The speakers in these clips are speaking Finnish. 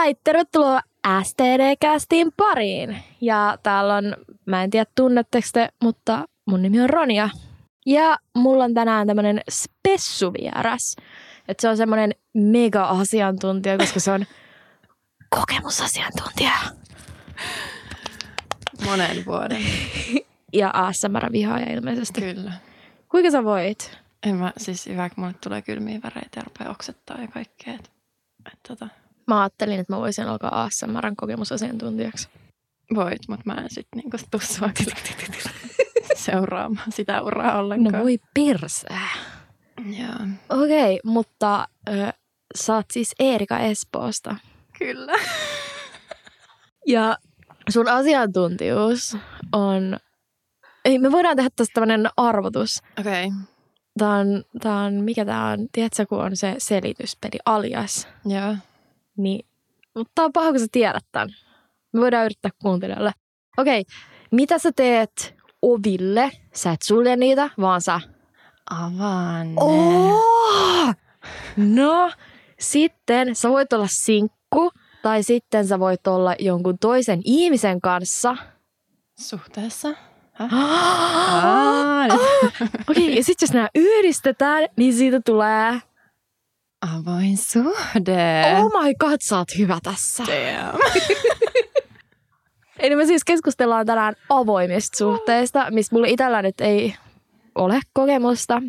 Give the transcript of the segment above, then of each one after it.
Alright, tervetuloa STD-kästiin pariin. Ja täällä on, mä en tiedä tunnetteko te, mutta mun nimi on Ronja. Ja mulla on tänään tämmönen spessuvieras. Että se on semmonen mega-asiantuntija, koska se on kokemusasiantuntija. Monen vuoden. Ja ASMR-vihaaja ilmeisesti. Kyllä. Kuinka sä voit? En mä, siis hyvä, kun mulle tulee kylmiä väreitä ja rupeaa oksettaa ja kaikkea. Et, et, tota, Mä ajattelin, että mä voisin alkaa ASMRn kokemusasiantuntijaksi. voit, mutta mä en sitten niinku tuu sua seuraamaan sitä uraa No ollenkaan. voi persää. Joo. Okei, okay, mutta ö, sä oot siis Eerika Espoosta. Kyllä. Ja sun asiantuntijuus on... Ei, me voidaan tehdä tästä tämmönen arvotus. Okei. Okay. Tää on, tää on, mikä tää on? Tiedätkö, kun on se selityspeli alias? Joo. Niin, mutta tää on paha, kun sä tiedät tämän. Me voidaan yrittää kuuntelijalle. Okei, okay, mitä sä teet oville? Sä et sulje niitä, vaan sä... Avaan ne. Oh! No, sitten sä voit olla sinkku, tai sitten sä voit olla jonkun toisen ihmisen kanssa. Suhteessa? Okei, okay, ja sitten jos nämä yhdistetään, niin siitä tulee... Avoin suhde. Oh my god, sä oot hyvä tässä. Damn. Eli me siis keskustellaan tänään avoimista suhteista, mistä mulla itsellä nyt ei ole kokemusta.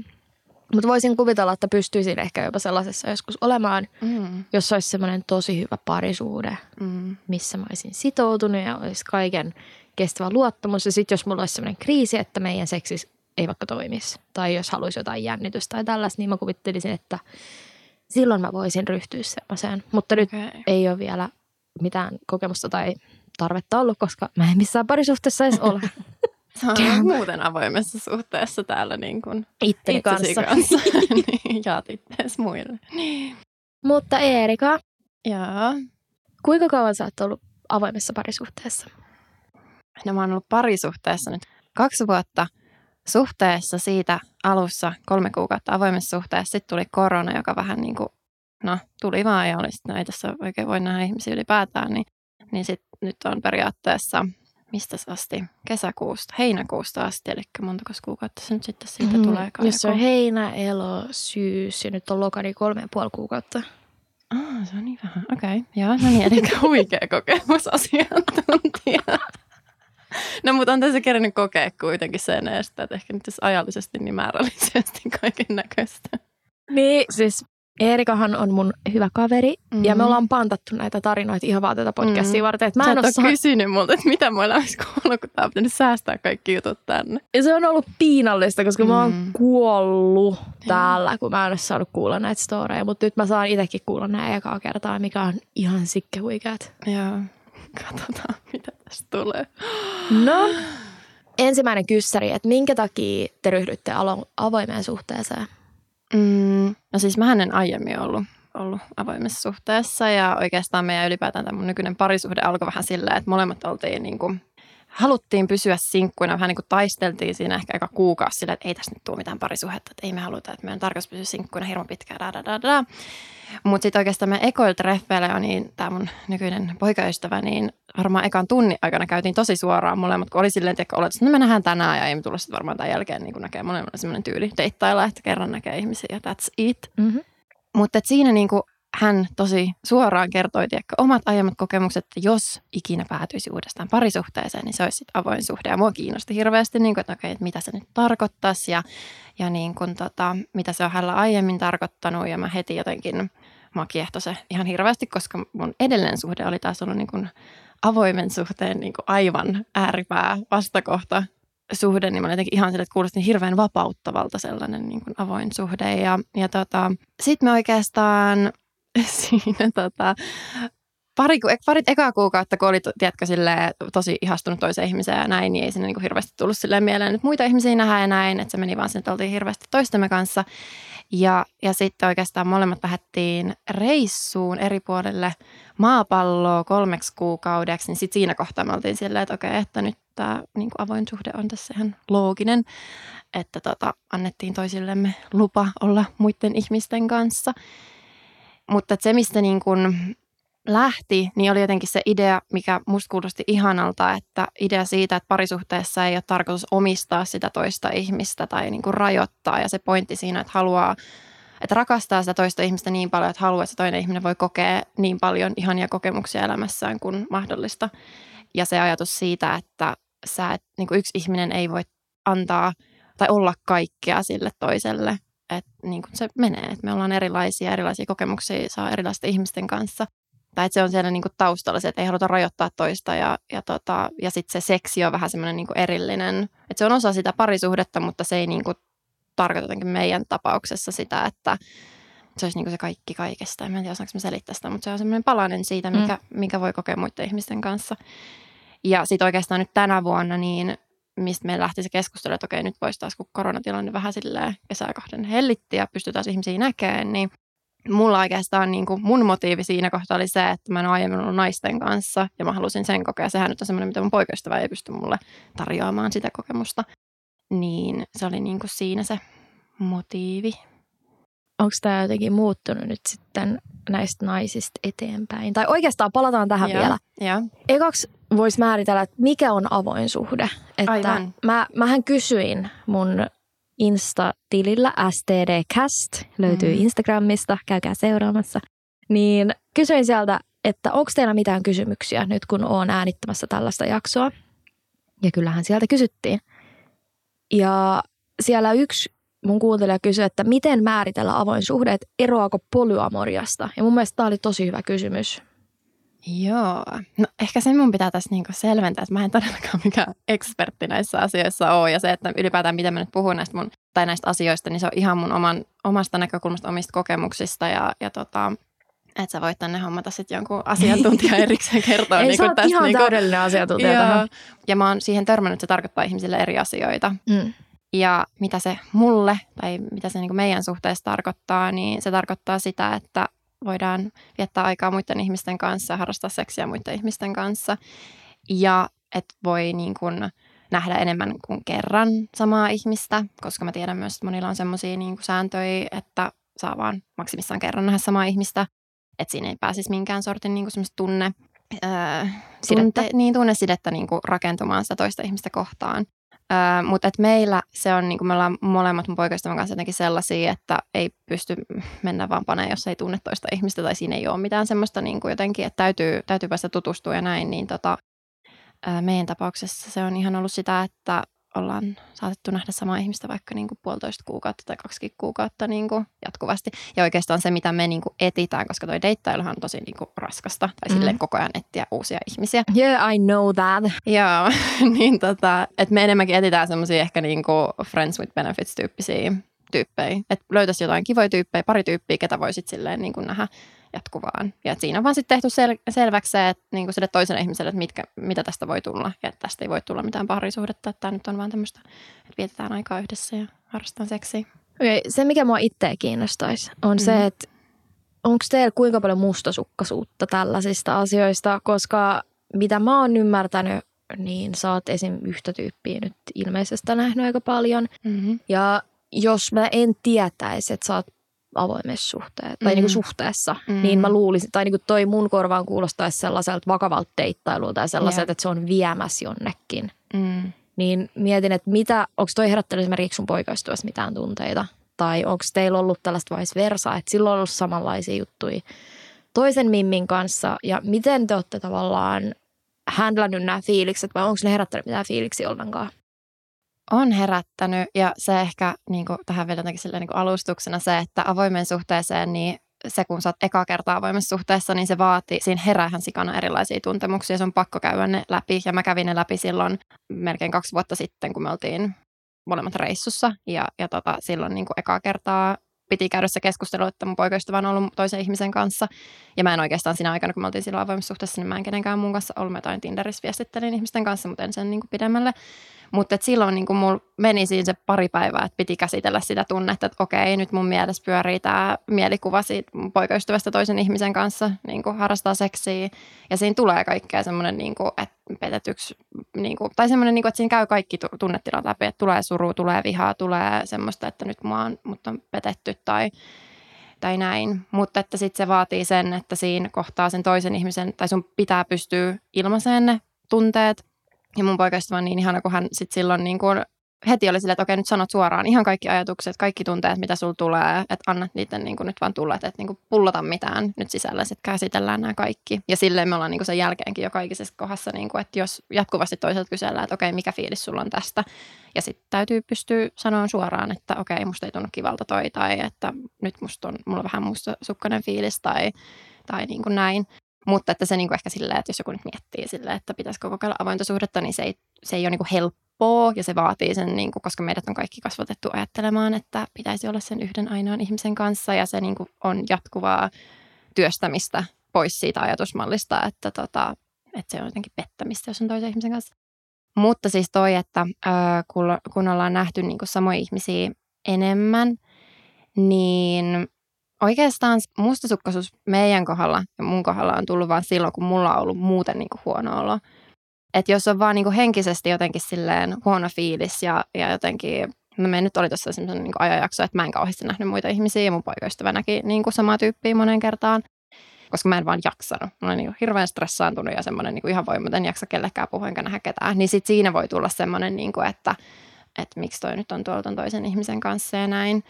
Mutta voisin kuvitella, että pystyisin ehkä jopa sellaisessa joskus olemaan, Mm, jos olisi semmoinen tosi hyvä parisuhde, mm, missä mä olisin sitoutunut ja olisi kaiken kestävä luottamus. Ja sitten jos mulla olisi semmoinen kriisi, että meidän seksis ei vaikka toimisi, tai jos haluaisi jotain jännitystä tai tällaista, niin mä kuvittelisin, että silloin mä voisin ryhtyä semmoiseen. Mutta nyt okay. ei ole vielä mitään kokemusta tai tarvetta ollut, koska mä en missään parisuhteessa edes ole Sä oot muuten avoimessa suhteessa täällä niin kuin itteni kanssa. kanssa. niin, jaat ittees muille. Niin. Mutta Eerika, Joo. kuinka kauan sä oot ollut avoimessa parisuhteessa? No mä oon ollut parisuhteessa nyt kaksi vuotta suhteessa siitä alussa kolme kuukautta avoimessa suhteessa. Sitten tuli korona, joka vähän niin kuin, no tuli vaan ja oli sitten, no ei tässä oikein voi nähdä ihmisiä ylipäätään. Niin, niin sit nyt on periaatteessa, mistä asti? Kesäkuusta, heinäkuusta asti, eli montako kuukautta se nyt sitten siitä Mhm. tulee. Jos se on heinä, elo, syys ja nyt on loka, niin kolme ja puoli kuukautta. Ah, se on niin vähän. Okei, okay. joo, no niin, eli huikea kokemusasiantuntija. No, mutta on tässä kerännyt kokea kuitenkin sen että ehkä nyt jos ajallisesti niin määrällisesti kaiken näköistä. Niin, siis Eerikahan on mun hyvä kaveri Mm. ja me ollaan pantattu näitä tarinoita ihan vaan tätä podcastia Mm. varten. Että mä Sä en ole saa... kysynyt multa, että mitä mulla olisi kuullut, kun tää on pitänyt säästää kaikki jutut tänne. Ja se on ollut piinallista, koska mä oon Mm. kuollut täällä, kun mä en ole saanut kuulla näitä storeja. Mutta nyt mä saan itsekin kuulla nämä ekaa kertaa, mikä on ihan sikke huikeat. Joo, katsotaan mitä tästä tulee. No, ensimmäinen kyssäri, että minkä takia te ryhdytte alo- avoimeen suhteeseen? Mm, no siis mähän en aiemmin ollut, ollut avoimessa suhteessa ja oikeastaan meidän ylipäätään tämä mun nykyinen parisuhde alkoi vähän silleen, että molemmat oltiin niin kuin, haluttiin pysyä sinkkuina, vähän niin kuin taisteltiin siinä ehkä aika kuukausi silleen, että ei tässä nyt tule mitään parisuhdetta, että ei me haluta, että meidän on tarkoitus pysyä sinkkuina hirveän pitkään, da, da, da, da. Mutta sitten oikeastaan me ekoilla treffeillä jo, niin tämä mun nykyinen poikaystävä, niin varmaan ekan tunnin aikana käytiin tosi suoraan molemmat, kun oli silleen, että oletus, että no me nähdään tänään ja ei me tulla sitten varmaan tämän jälkeen niin näkee molemmilla sellainen tyyli deittailla, että kerran näkee ihmisiä ja that's it. Mm-hmm. Mutta siinä niinku hän tosi suoraan kertoi tiedätkö, omat aiemmat kokemukset, että jos ikinä päätyisi uudestaan parisuhteeseen, niin se olisi sit avoin suhde. Ja mua kiinnosti hirveästi, niin kuin, että okei, että mitä se nyt tarkoittaisi ja, ja niin kuin, tota, mitä se on hänellä aiemmin tarkoittanut. Ja mä heti jotenkin, mua kiehtoi se ihan hirveästi, koska mun edellinen suhde oli taas ollut niin kuin avoimen suhteen niin kuin aivan ääripää vastakohta suhde, niin mä olin jotenkin ihan sille, että kuulosti hirveän vapauttavalta sellainen niin kuin avoin suhde. Ja, ja tota, sitten me oikeastaan siinä tota, pari, parit ekaa kuukautta, kun oli, tiedätkö, silleen, tosi ihastunut toiseen ihmiseen ja näin, niin ei sinne niin kuin hirveästi tullut silleen mieleen, että muita ihmisiä nähdään ja näin, että se meni vaan sinne, että oltiin hirveästi toistemme kanssa. Ja, ja sitten oikeastaan molemmat lähdettiin reissuun eri puolille maapalloa kolmeksi kuukaudeksi, niin sitten siinä kohtaa me oltiin silleen, että okei, että nyt tämä niin avoin suhde on tässä ihan looginen, että tota, annettiin toisillemme lupa olla muiden ihmisten kanssa. Mutta se, mistä niin kun lähti, niin oli jotenkin se idea, mikä musta kuulosti ihanalta, että idea siitä, että parisuhteessa ei ole tarkoitus omistaa sitä toista ihmistä tai niin kuin rajoittaa. Ja se pointti siinä, että haluaa, että rakastaa sitä toista ihmistä niin paljon, että haluaa, että se toinen ihminen voi kokea niin paljon ihania kokemuksia elämässään kuin mahdollista. Ja se ajatus siitä, että sä, et, niin kuin yksi ihminen ei voi antaa tai olla kaikkea sille toiselle, että niin kuin se menee, että me ollaan erilaisia, erilaisia kokemuksia saa erilaisten ihmisten kanssa. Tai että se on siellä niin kuin taustalla se, että ei haluta rajoittaa toista ja, ja, tota, ja sitten se seksi on vähän semmoinen niin erillinen. Että se on osa sitä parisuhdetta, mutta se ei niin kuin tarkoita jotenkin meidän tapauksessa sitä, että se olisi niin kuin se kaikki kaikesta. En tiedä, osaanko mä selittää sitä, mutta se on semmoinen palanen siitä, mikä, mm. mikä voi kokea muiden ihmisten kanssa. Ja sitten oikeastaan nyt tänä vuonna, niin mistä meillä lähti se keskustelu, että okei, nyt voisi taas, kun koronatilanne vähän silleen kesää kahden hellitti ja pystytään ihmisiä näkemään, niin mulla oikeastaan niin kuin mun motiivi siinä kohtaa oli se, että mä en aiemmin ollut naisten kanssa ja mä halusin sen kokea. Sehän nyt on semmoinen, mitä mun poikaystävä ei pysty mulle tarjoamaan sitä kokemusta. Niin se oli niin kuin siinä se motiivi. Onko tämä jotenkin muuttunut nyt sitten näistä naisista eteenpäin? Tai oikeastaan palataan tähän ja, vielä. Ja. Ekaksi voisi määritellä, että mikä on avoin suhde. Että Aivan. Mä, mähän kysyin mun Insta-tilillä STDcast, löytyy mm. Instagramista, käykää seuraamassa. Niin kysyin sieltä, että onko teillä mitään kysymyksiä nyt kun oon äänittämässä tällaista jaksoa. Ja kyllähän sieltä kysyttiin. Ja siellä yksi mun kuuntelija kysyi, että miten määritellä avoin suhde, että eroako polyamoriasta. Ja mun mielestä tämä oli tosi hyvä kysymys. Joo. No ehkä sen mun pitää tässä niinku selventää, että mä en todellakaan mikään ekspertti näissä asioissa ole. Ja se, että ylipäätään miten mä nyt puhun näistä, mun, tai näistä asioista, niin se on ihan mun oman, omasta näkökulmasta, omista kokemuksista. Ja, ja tota, että sä voit tänne hommata sitten jonkun asiantuntija erikseen kertoa. Ei niin sä tästä, ihan niin täydellinen asiantuntija Joo. tähän. Ja mä oon siihen törmännyt, että se tarkoittaa ihmisille eri asioita. Mm. Ja mitä se mulle tai mitä se niin meidän suhteessa tarkoittaa, niin se tarkoittaa sitä, että voidaan viettää aikaa muiden ihmisten kanssa, harrastaa seksiä muiden ihmisten kanssa. Ja että voi niin kuin nähdä enemmän kuin kerran samaa ihmistä, koska mä tiedän myös, että monilla on semmoisia niin sääntöjä, että saa vaan maksimissaan kerran nähdä samaa ihmistä. Että siinä ei pääsisi minkään sortin niin kuin semmoista tunne, öö, Sidettä. niin tunnesidettä niin kuin rakentumaan sitä toista ihmistä kohtaan. Mutta et meillä se on, niin kuin me ollaan molemmat mun poikaystävän kanssa jotenkin sellaisia, että ei pysty mennä vaan paneen, jos ei tunne toista ihmistä tai siinä ei ole mitään semmoista niin kuin jotenkin, että täytyy, täytyy päästä tutustua ja näin, niin tota, meidän tapauksessa se on ihan ollut sitä, että ollaan saatettu nähdä samaa ihmistä vaikka niin kuin puolitoista kuukautta tai kaksi kuukautta niin kuin jatkuvasti. Ja oikeastaan se, mitä me niin kuin etitään, koska toi deittailuhan on tosi niin kuin raskasta, tai Mm. silleen koko ajan etsiä uusia ihmisiä. Yeah, I know that. Joo, niin tota, että me enemmänkin etitään semmoisia ehkä niinku friends with benefits tyyppisiä tyyppejä. Että löytäisi jotain kivoja tyyppejä, pari tyyppiä, ketä voisit silleen niinku nähdä jatkuvaan. Ja siinä on vaan sitten tehty sel- selväksi se, että niinku sille toiselle ihmiselle, että mitkä, mitä tästä voi tulla. Ja että tästä ei voi tulla mitään parisuhdetta, että tämä nyt on vaan tämmöistä, että vietetään aikaa yhdessä ja harrastetaan seksiä. Okay, se, mikä mua itseä kiinnostaisi, on mm. Mhm. se, että onko teillä kuinka paljon mustasukkaisuutta tällaisista asioista, koska mitä mä oon ymmärtänyt, niin sä oot esim. yhtä tyyppiä nyt ilmeisesti nähnyt aika paljon. Mm-hmm. Ja jos mä en tietäisi, että sä oot avoimessa suhteessa, tai Mm. niinku suhteessa, Mm. niin mä luulisin, tai niinku toi mun korvaan kuulostaisi sellaiselta vakavalta deittailulta tai sellaiselta, Jep. että se on viemässä jonnekin. Mm. Niin mietin, että mitä, onko toi herättänyt esimerkiksi sun poikaystävässä mitään tunteita? Tai onko teillä ollut tällaista vice versa, että silloin on ollut samanlaisia juttuja toisen Mimmin kanssa? Ja miten te olette tavallaan handlannut nämä fiilikset vai onko ne herättänyt mitään fiiliksiä ollenkaan? On herättänyt ja se ehkä niin kuin, tähän vielä jotenkin silleen, niin kuin alustuksena se, että avoimen suhteeseen, niin se kun sä oot eka kertaa avoimessa suhteessa, niin se vaatii, siinä heräähän sikana erilaisia tuntemuksia, se on pakko käydä ne läpi ja mä kävin ne läpi silloin melkein kaksi vuotta sitten, kun me oltiin molemmat reissussa ja, ja tota, silloin niin kuin ekaa kertaa piti käydä se keskustelu, että mun poikaystävä on ollut toisen ihmisen kanssa. Ja mä en oikeastaan siinä aikana, kun me oltiin silloin avoimessa suhteessa, niin mä en kenenkään mun kanssa ollut. Mä jotain Tinderissä viestittelin ihmisten kanssa, mutta en sen niin kuin pidemmälle. Mutta silloin niin mulla meni siinä se pari päivää, että piti käsitellä sitä tunnetta, että okei, nyt mun mielessä pyörii tämä mielikuva siitä poikaystävästä toisen ihmisen kanssa, niin harrastaa seksiä. Ja siinä tulee kaikkea semmoinen, niin että petetyksi, niin kuin, tai semmoinen, niin kuin, että siinä käy kaikki tu- tunnetilat läpi, että tulee suru, tulee vihaa, tulee semmoista, että nyt mua on, mut on petetty tai tai näin. Mutta että sitten se vaatii sen, että siinä kohtaa sen toisen ihmisen, tai sun pitää pystyä ilmaiseen ne tunteet. Ja mun poikaystävä on niin ihana, kun hän sitten silloin niin kuin heti oli silleen, että okei, nyt sanot suoraan ihan kaikki ajatukset, kaikki tunteet, mitä sulla tulee, että annat niiden niin kuin nyt vaan tulla, että niin kuin pullata mitään nyt sisällä, sitten käsitellään nämä kaikki. Ja silleen me ollaan niin kuin sen jälkeenkin jo kaikisessa kohdassa, niin kuin, että jos jatkuvasti toiselta kysellään, että okei, mikä fiilis sulla on tästä, ja sitten täytyy pystyä sanoa suoraan, että okei, musta ei tunnu kivalta toi, tai että nyt musta on, mulla on vähän sukkainen fiilis, tai, tai niin kuin näin. Mutta että se niin kuin ehkä silleen, että jos joku nyt miettii silleen, että pitäisikö kokeilla avointa suhdetta, niin se ei, se ei ole niin kuin helppo helppoa ja se vaatii sen, niin kuin, koska meidät on kaikki kasvatettu ajattelemaan, että pitäisi olla sen yhden ainoan ihmisen kanssa ja se niin kuin, on jatkuvaa työstämistä pois siitä ajatusmallista, että, tota, että se on jotenkin pettämistä, jos on toisen ihmisen kanssa. Mutta siis toi, että kun ollaan nähty niin kuin samoja ihmisiä enemmän, niin oikeastaan mustasukkaisuus meidän kohdalla ja mun kohdalla on tullut vain silloin, kun mulla on ollut muuten niin kuin huono olo. Että jos on vaan niin kuin henkisesti jotenkin silleen huono fiilis ja, ja jotenkin No me nyt oli tuossa semmoinen niin ajanjakso, että mä en kauheasti nähnyt muita ihmisiä ja mun poikaystävä näki niin kuin samaa tyyppiä monen kertaan, koska mä en vaan jaksanut. Mä olen niin hirveän stressaantunut ja semmoinen niin ihan voimaton jaksa kellekään puhua enkä nähdä ketään. Niin sit siinä voi tulla semmoinen, niin kuin, että, että miksi toi nyt on tuolla ton toisen ihmisen kanssa ja näin.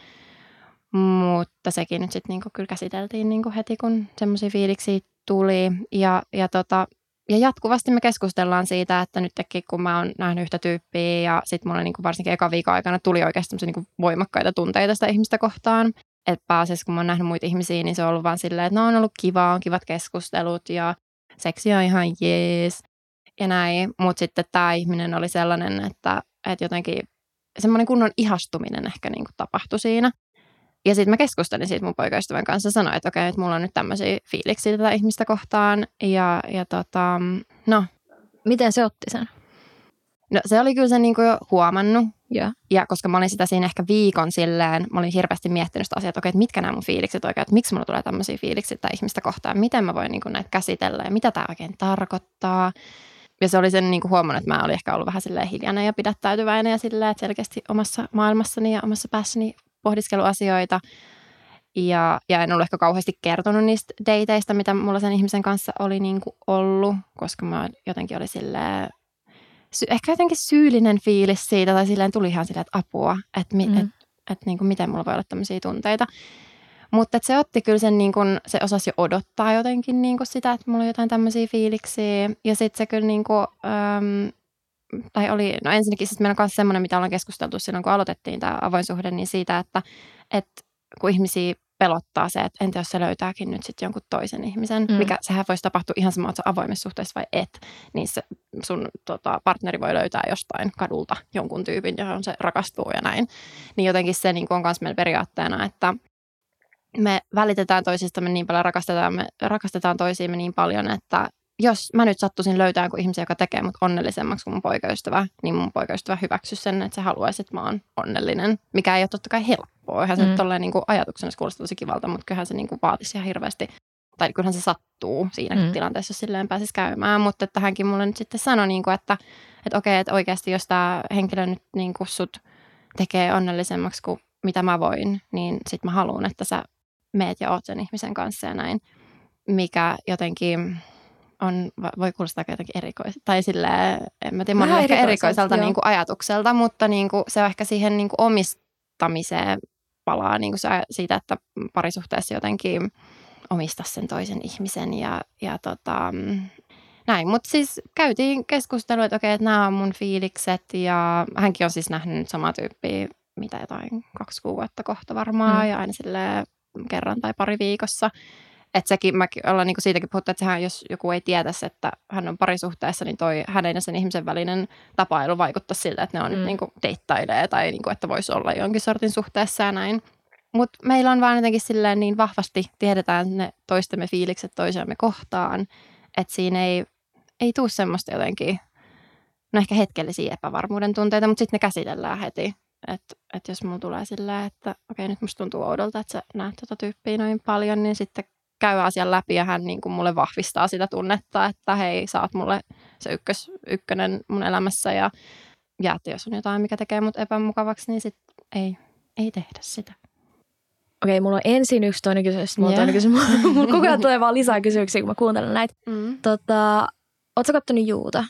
Mutta sekin nyt sitten niin kyllä käsiteltiin niin kuin heti, kun semmoisia fiiliksiä tuli. Ja, ja tota, ja jatkuvasti me keskustellaan siitä, että nytkin kun mä oon nähnyt yhtä tyyppiä ja sitten mulla niin kuin varsinkin eka viikon aikana tuli oikeasti niin kuin voimakkaita tunteita sitä ihmistä kohtaan. Että pääasiassa kun mä oon nähnyt muita ihmisiä, niin se on ollut vaan silleen, että no on ollut kiva, on kivat keskustelut ja seksi on ihan jees ja näin. Mutta sitten tämä ihminen oli sellainen, että, että jotenkin semmoinen kunnon ihastuminen ehkä niin tapahtui siinä. Ja sitten mä keskustelin siitä mun poikaystävän kanssa ja sanoin, että okei, että mulla on nyt tämmöisiä fiiliksiä tätä ihmistä kohtaan. Ja, ja tota, no. Miten se otti sen? No se oli kyllä se niin jo huomannut. Ja. ja koska mä olin sitä siinä ehkä viikon silleen, mä olin hirveästi miettinyt sitä asiaa, että okei, että mitkä nämä mun fiilikset oikein, että miksi mulla tulee tämmöisiä fiiliksiä tätä ihmistä kohtaan, miten mä voin niin näitä käsitellä ja mitä tämä oikein tarkoittaa. Ja se oli sen niin kuin huomannut, että mä olin ehkä ollut vähän silleen hiljainen ja pidättäytyväinen ja silleen, että selkeästi omassa maailmassani ja omassa päässäni pohdiskeluasioita. Ja, ja en ollut ehkä kauheasti kertonut niistä dateista, mitä mulla sen ihmisen kanssa oli niin kuin ollut, koska mä jotenkin oli silleen, sy- ehkä jotenkin syyllinen fiilis siitä, tai silleen tuli ihan silleen, että apua, että mi- mm. et, et, niin kuin miten mulla voi olla tämmöisiä tunteita. Mutta se otti kyllä sen, niin kun, se osasi jo odottaa jotenkin niin sitä, että mulla on jotain tämmöisiä fiiliksiä. Ja sitten se kyllä niin kuin, äm, tai oli, no ensinnäkin siis meillä on myös semmoinen, mitä ollaan keskusteltu silloin, kun aloitettiin tämä avoin suhde, niin siitä, että, että kun ihmisiä pelottaa se, että entä jos se löytääkin nyt sitten jonkun toisen ihmisen, mm. mikä sehän voisi tapahtua ihan sama, että avoimessa suhteessa vai et, niin se sun tota, partneri voi löytää jostain kadulta jonkun tyypin, johon se rakastuu ja näin. Niin jotenkin se niin on myös meillä periaatteena, että me välitetään toisistamme niin paljon, rakastetaan, me rakastetaan toisiimme niin paljon, että jos mä nyt sattuisin löytää jonkun ihmisen, joka tekee mut onnellisemmaksi kuin mun poikaystävä, niin mun poikaystävä hyväksy sen, että se haluaisi, että mä oon onnellinen. Mikä ei ole totta kai helppoa. Eihän se mm. nyt tolleen niin kuin ajatuksena kuulostaa tosi kivalta, mutta kyllähän se niin kuin vaatisi ihan hirveästi. Tai kyllähän se sattuu siinäkin mm. tilanteessa, jos silleen pääsisi käymään. Mutta että hänkin mulle nyt sitten sanoi, niin kuin, että, että okei, että oikeasti jos tämä henkilö nyt niin kuin sut tekee onnellisemmaksi kuin mitä mä voin, niin sitten mä haluan, että sä meet ja oot sen ihmisen kanssa ja näin. Mikä jotenkin on, voi kuulostaa jotenkin erikoiselta. Tai silleen, en mä tiedä, ehkä erikoiselta niin kuin ajatukselta, mutta niin kuin, se on ehkä siihen niin kuin omistamiseen palaa niin kuin se, siitä, että parisuhteessa jotenkin omistaa sen toisen ihmisen ja, ja tota, näin. Mutta siis käytiin keskustelua, että okei, että nämä on mun fiilikset ja hänkin on siis nähnyt nyt samaa tyyppiä, mitä jotain kaksi kuukautta kohta varmaan mm. ja aina sille kerran tai pari viikossa. Että sekin, mä ollaan niin siitäkin puhuttu, että sehän, jos joku ei tietäisi, että hän on parisuhteessa, niin toi hänen ja sen ihmisen välinen tapailu vaikuttaa siltä, että ne on mm. niin deittailee tai niin kuin, että voisi olla jonkin sortin suhteessa ja näin. Mutta meillä on vaan jotenkin silleen niin vahvasti, tiedetään ne toistemme fiilikset toisiamme kohtaan, että siinä ei, ei tule semmoista jotenkin, no ehkä hetkellisiä epävarmuuden tunteita, mutta sitten ne käsitellään heti. Että et jos mulla tulee silleen, että okei nyt musta tuntuu oudolta, että sä näet tota tyyppiä noin paljon, niin sitten käy asian läpi ja hän niin kuin mulle vahvistaa sitä tunnetta, että hei, sä oot mulle se ykkös, ykkönen mun elämässä ja, ja että jos on jotain, mikä tekee mut epämukavaksi, niin sit ei, ei tehdä sitä. Okei, mulla on ensin yksi toinen kysymys, mulla on Joo. toinen kysymys. mulla koko ajan tulee vaan lisää kysymyksiä, kun mä kuuntelen näitä. Mm. Tota, ootko kattonut Juuta?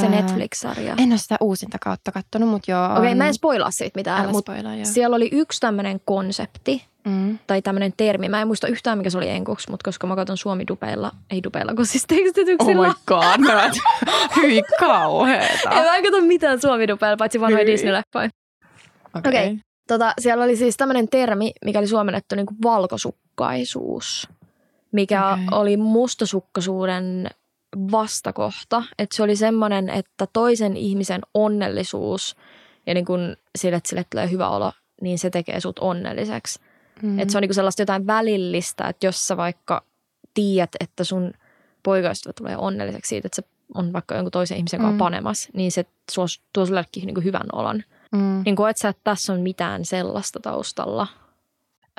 Se Ää, Netflix-sarja. En ole sitä uusinta kautta kattonut, mutta joo. Okei, mä en on- spoilaa siitä mitään, Älä mutta spoilaa, joo. siellä oli yksi tämmöinen konsepti, Mm. tai tämmöinen termi. Mä en muista yhtään, mikä se oli enkuksi, mutta koska mä katson suomi-dupeilla, ei dupeilla, kun siis tekstityksillä. Oh my god, mä et, hyi kauheeta. en mä katso mitään suomi-dupeilla, paitsi vanhoja. Disney-leffoja. Okei. Okei. Tota, siellä oli siis tämmöinen termi, mikä oli suomennettu niin kuin valkosukkaisuus, mikä Okei. oli mustasukkaisuuden vastakohta. Että se oli semmoinen, että toisen ihmisen onnellisuus ja niin kuin sille, että sille tulee hyvä olo, niin se tekee sut onnelliseksi. Mm. Mm. Että se on niinku sellaista jotain välillistä, että jos sä vaikka tiedät, että sun poikaystävä tulee onnelliseksi siitä, että se on vaikka jonkun toisen ihmisen kanssa Mm. mm. panemas, niin se tuo, tuo sullekin niinku hyvän olon. Mm. Niin koet sä, että tässä on mitään sellaista taustalla?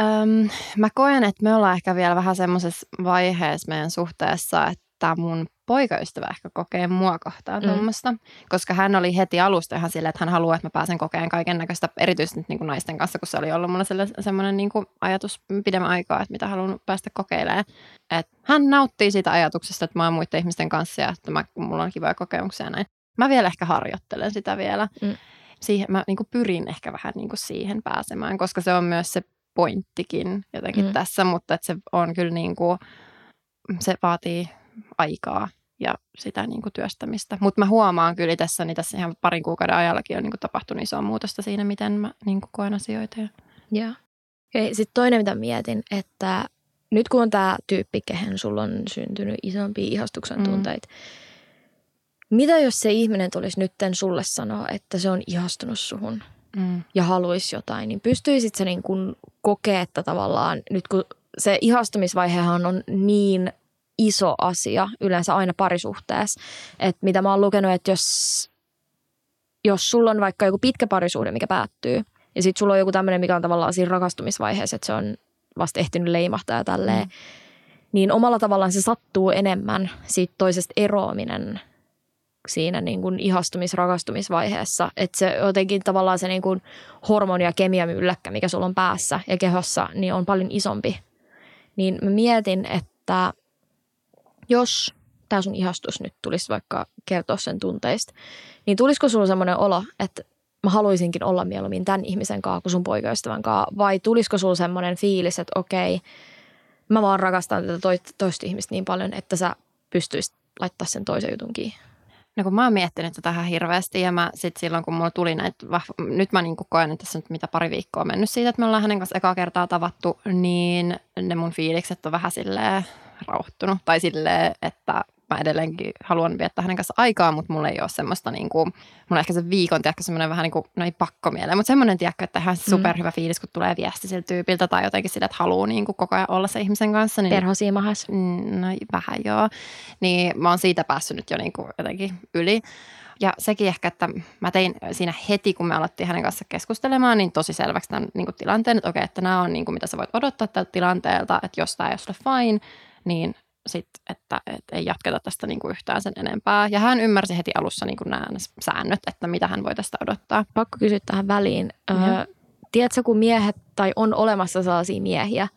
Öm, mä koen, että me ollaan ehkä vielä vähän semmoisessa vaiheessa meidän suhteessa, että mun poikaystävä ehkä kokee mua kohtaan Mm. tuommoista. Koska hän oli heti alusta ihan silleen, että hän haluaa, että mä pääsen kokeen kaiken näköistä, erityisesti nyt niin kuin naisten kanssa, kun se oli ollut mulla semmoinen niin kuin ajatus pidemmän aikaa, että mitä haluan päästä kokeilemaan. Et hän nauttii siitä ajatuksesta, että mä oon muiden ihmisten kanssa ja että mä, mulla on kivoja kokemuksia ja näin. Mä vielä ehkä harjoittelen sitä vielä. Mm. Siihen, mä niin kuin pyrin ehkä vähän niin kuin siihen pääsemään, koska se on myös se pointtikin jotenkin Mm. tässä, mutta että se on kyllä niin kuin, se vaatii aikaa ja sitä niin kuin työstämistä. Mutta mä huomaan kyllä tässä, tässä ihan parin kuukauden ajallakin on niin kuin tapahtunut isoa muutosta siinä, miten mä niin kuin koen asioita. Ja... Joo. Okay, Sitten toinen, mitä mietin, että nyt kun on tämä tyyppi, kehen sulla on syntynyt isompia ihastuksen Mm. tunteita, mitä jos se ihminen tulisi nytten sulle sanoa, että se on ihastunut suhun? Mm. ja haluaisi jotain, niin pystyisit sä niin kuin kokea, että tavallaan nyt kun se ihastumisvaihehan on niin iso asia yleensä aina parisuhteessa, että mitä mä oon lukenut, että jos, jos sulla on vaikka joku pitkä parisuhde, mikä päättyy, ja sitten sulla on joku tämmöinen, mikä on tavallaan siinä rakastumisvaiheessa, että se on vasta ehtinyt leimahtaa ja tälleen, Mm. niin omalla tavallaan se sattuu enemmän siitä toisesta eroaminen siinä niin kuin ihastumis-rakastumisvaiheessa. Että se jotenkin tavallaan se niin kuin hormoni- ja kemiamylläkkä, mikä sulla on päässä ja kehossa, niin on paljon isompi. Niin mä mietin, että jos tämä sun ihastus nyt tulisi vaikka kertoa sen tunteista, niin tulisiko sulla semmoinen olo, että mä haluaisinkin olla mieluummin tämän ihmisen kanssa kuin sun poikaystävän kanssa, vai tulisiko sulla semmoinen fiilis, että okei, mä vaan rakastan tätä toi- toista ihmistä niin paljon, että sä pystyisit laittaa sen toisen jutun kiinni. No kun mä oon miettinyt tätä ihan hirveästi ja mä sit silloin kun mulla tuli näitä, nyt mä niinku koen, että tässä nyt mitä pari viikkoa on mennyt siitä, että me ollaan hänen kanssa ekaa kertaa tavattu, niin ne mun fiilikset on vähän silleen rauhoittunut. Tai silleen, että mä edelleenkin haluan viettää hänen kanssa aikaa, mutta mulla ei ole semmoista niinku, mulla on ehkä se viikon, tiedätkö, semmoinen vähän niin kuin, no ei pakko mieleen, mutta semmoinen, tiedätkö, että ihan superhyvä fiilis, kun tulee viesti siltä tyypiltä tai jotenkin sille, että haluaa niinku koko ajan olla se ihmisen kanssa. Niin Perho siimahas. Mm, No vähän joo. Niin mä oon siitä päässyt nyt jo niin kuin jotenkin yli. Ja sekin ehkä, että mä tein siinä heti, kun me alettiin hänen kanssa keskustelemaan, niin tosi selväksi tämän niin kuin tilanteen, että okei, että nämä on niin kuin, mitä sä voit odottaa tältä tilanteelta, että jos tämä ei ole fine, niin sitten, että, että ei jatketa tästä niin kuin yhtään sen enempää. Ja hän ymmärsi heti alussa niin kuin nämä säännöt, että mitä hän voi tästä odottaa. Pakko kysyä tähän väliin. Öö, Joo. tiedätkö, kun miehet, tai on olemassa sellaisia miehiä,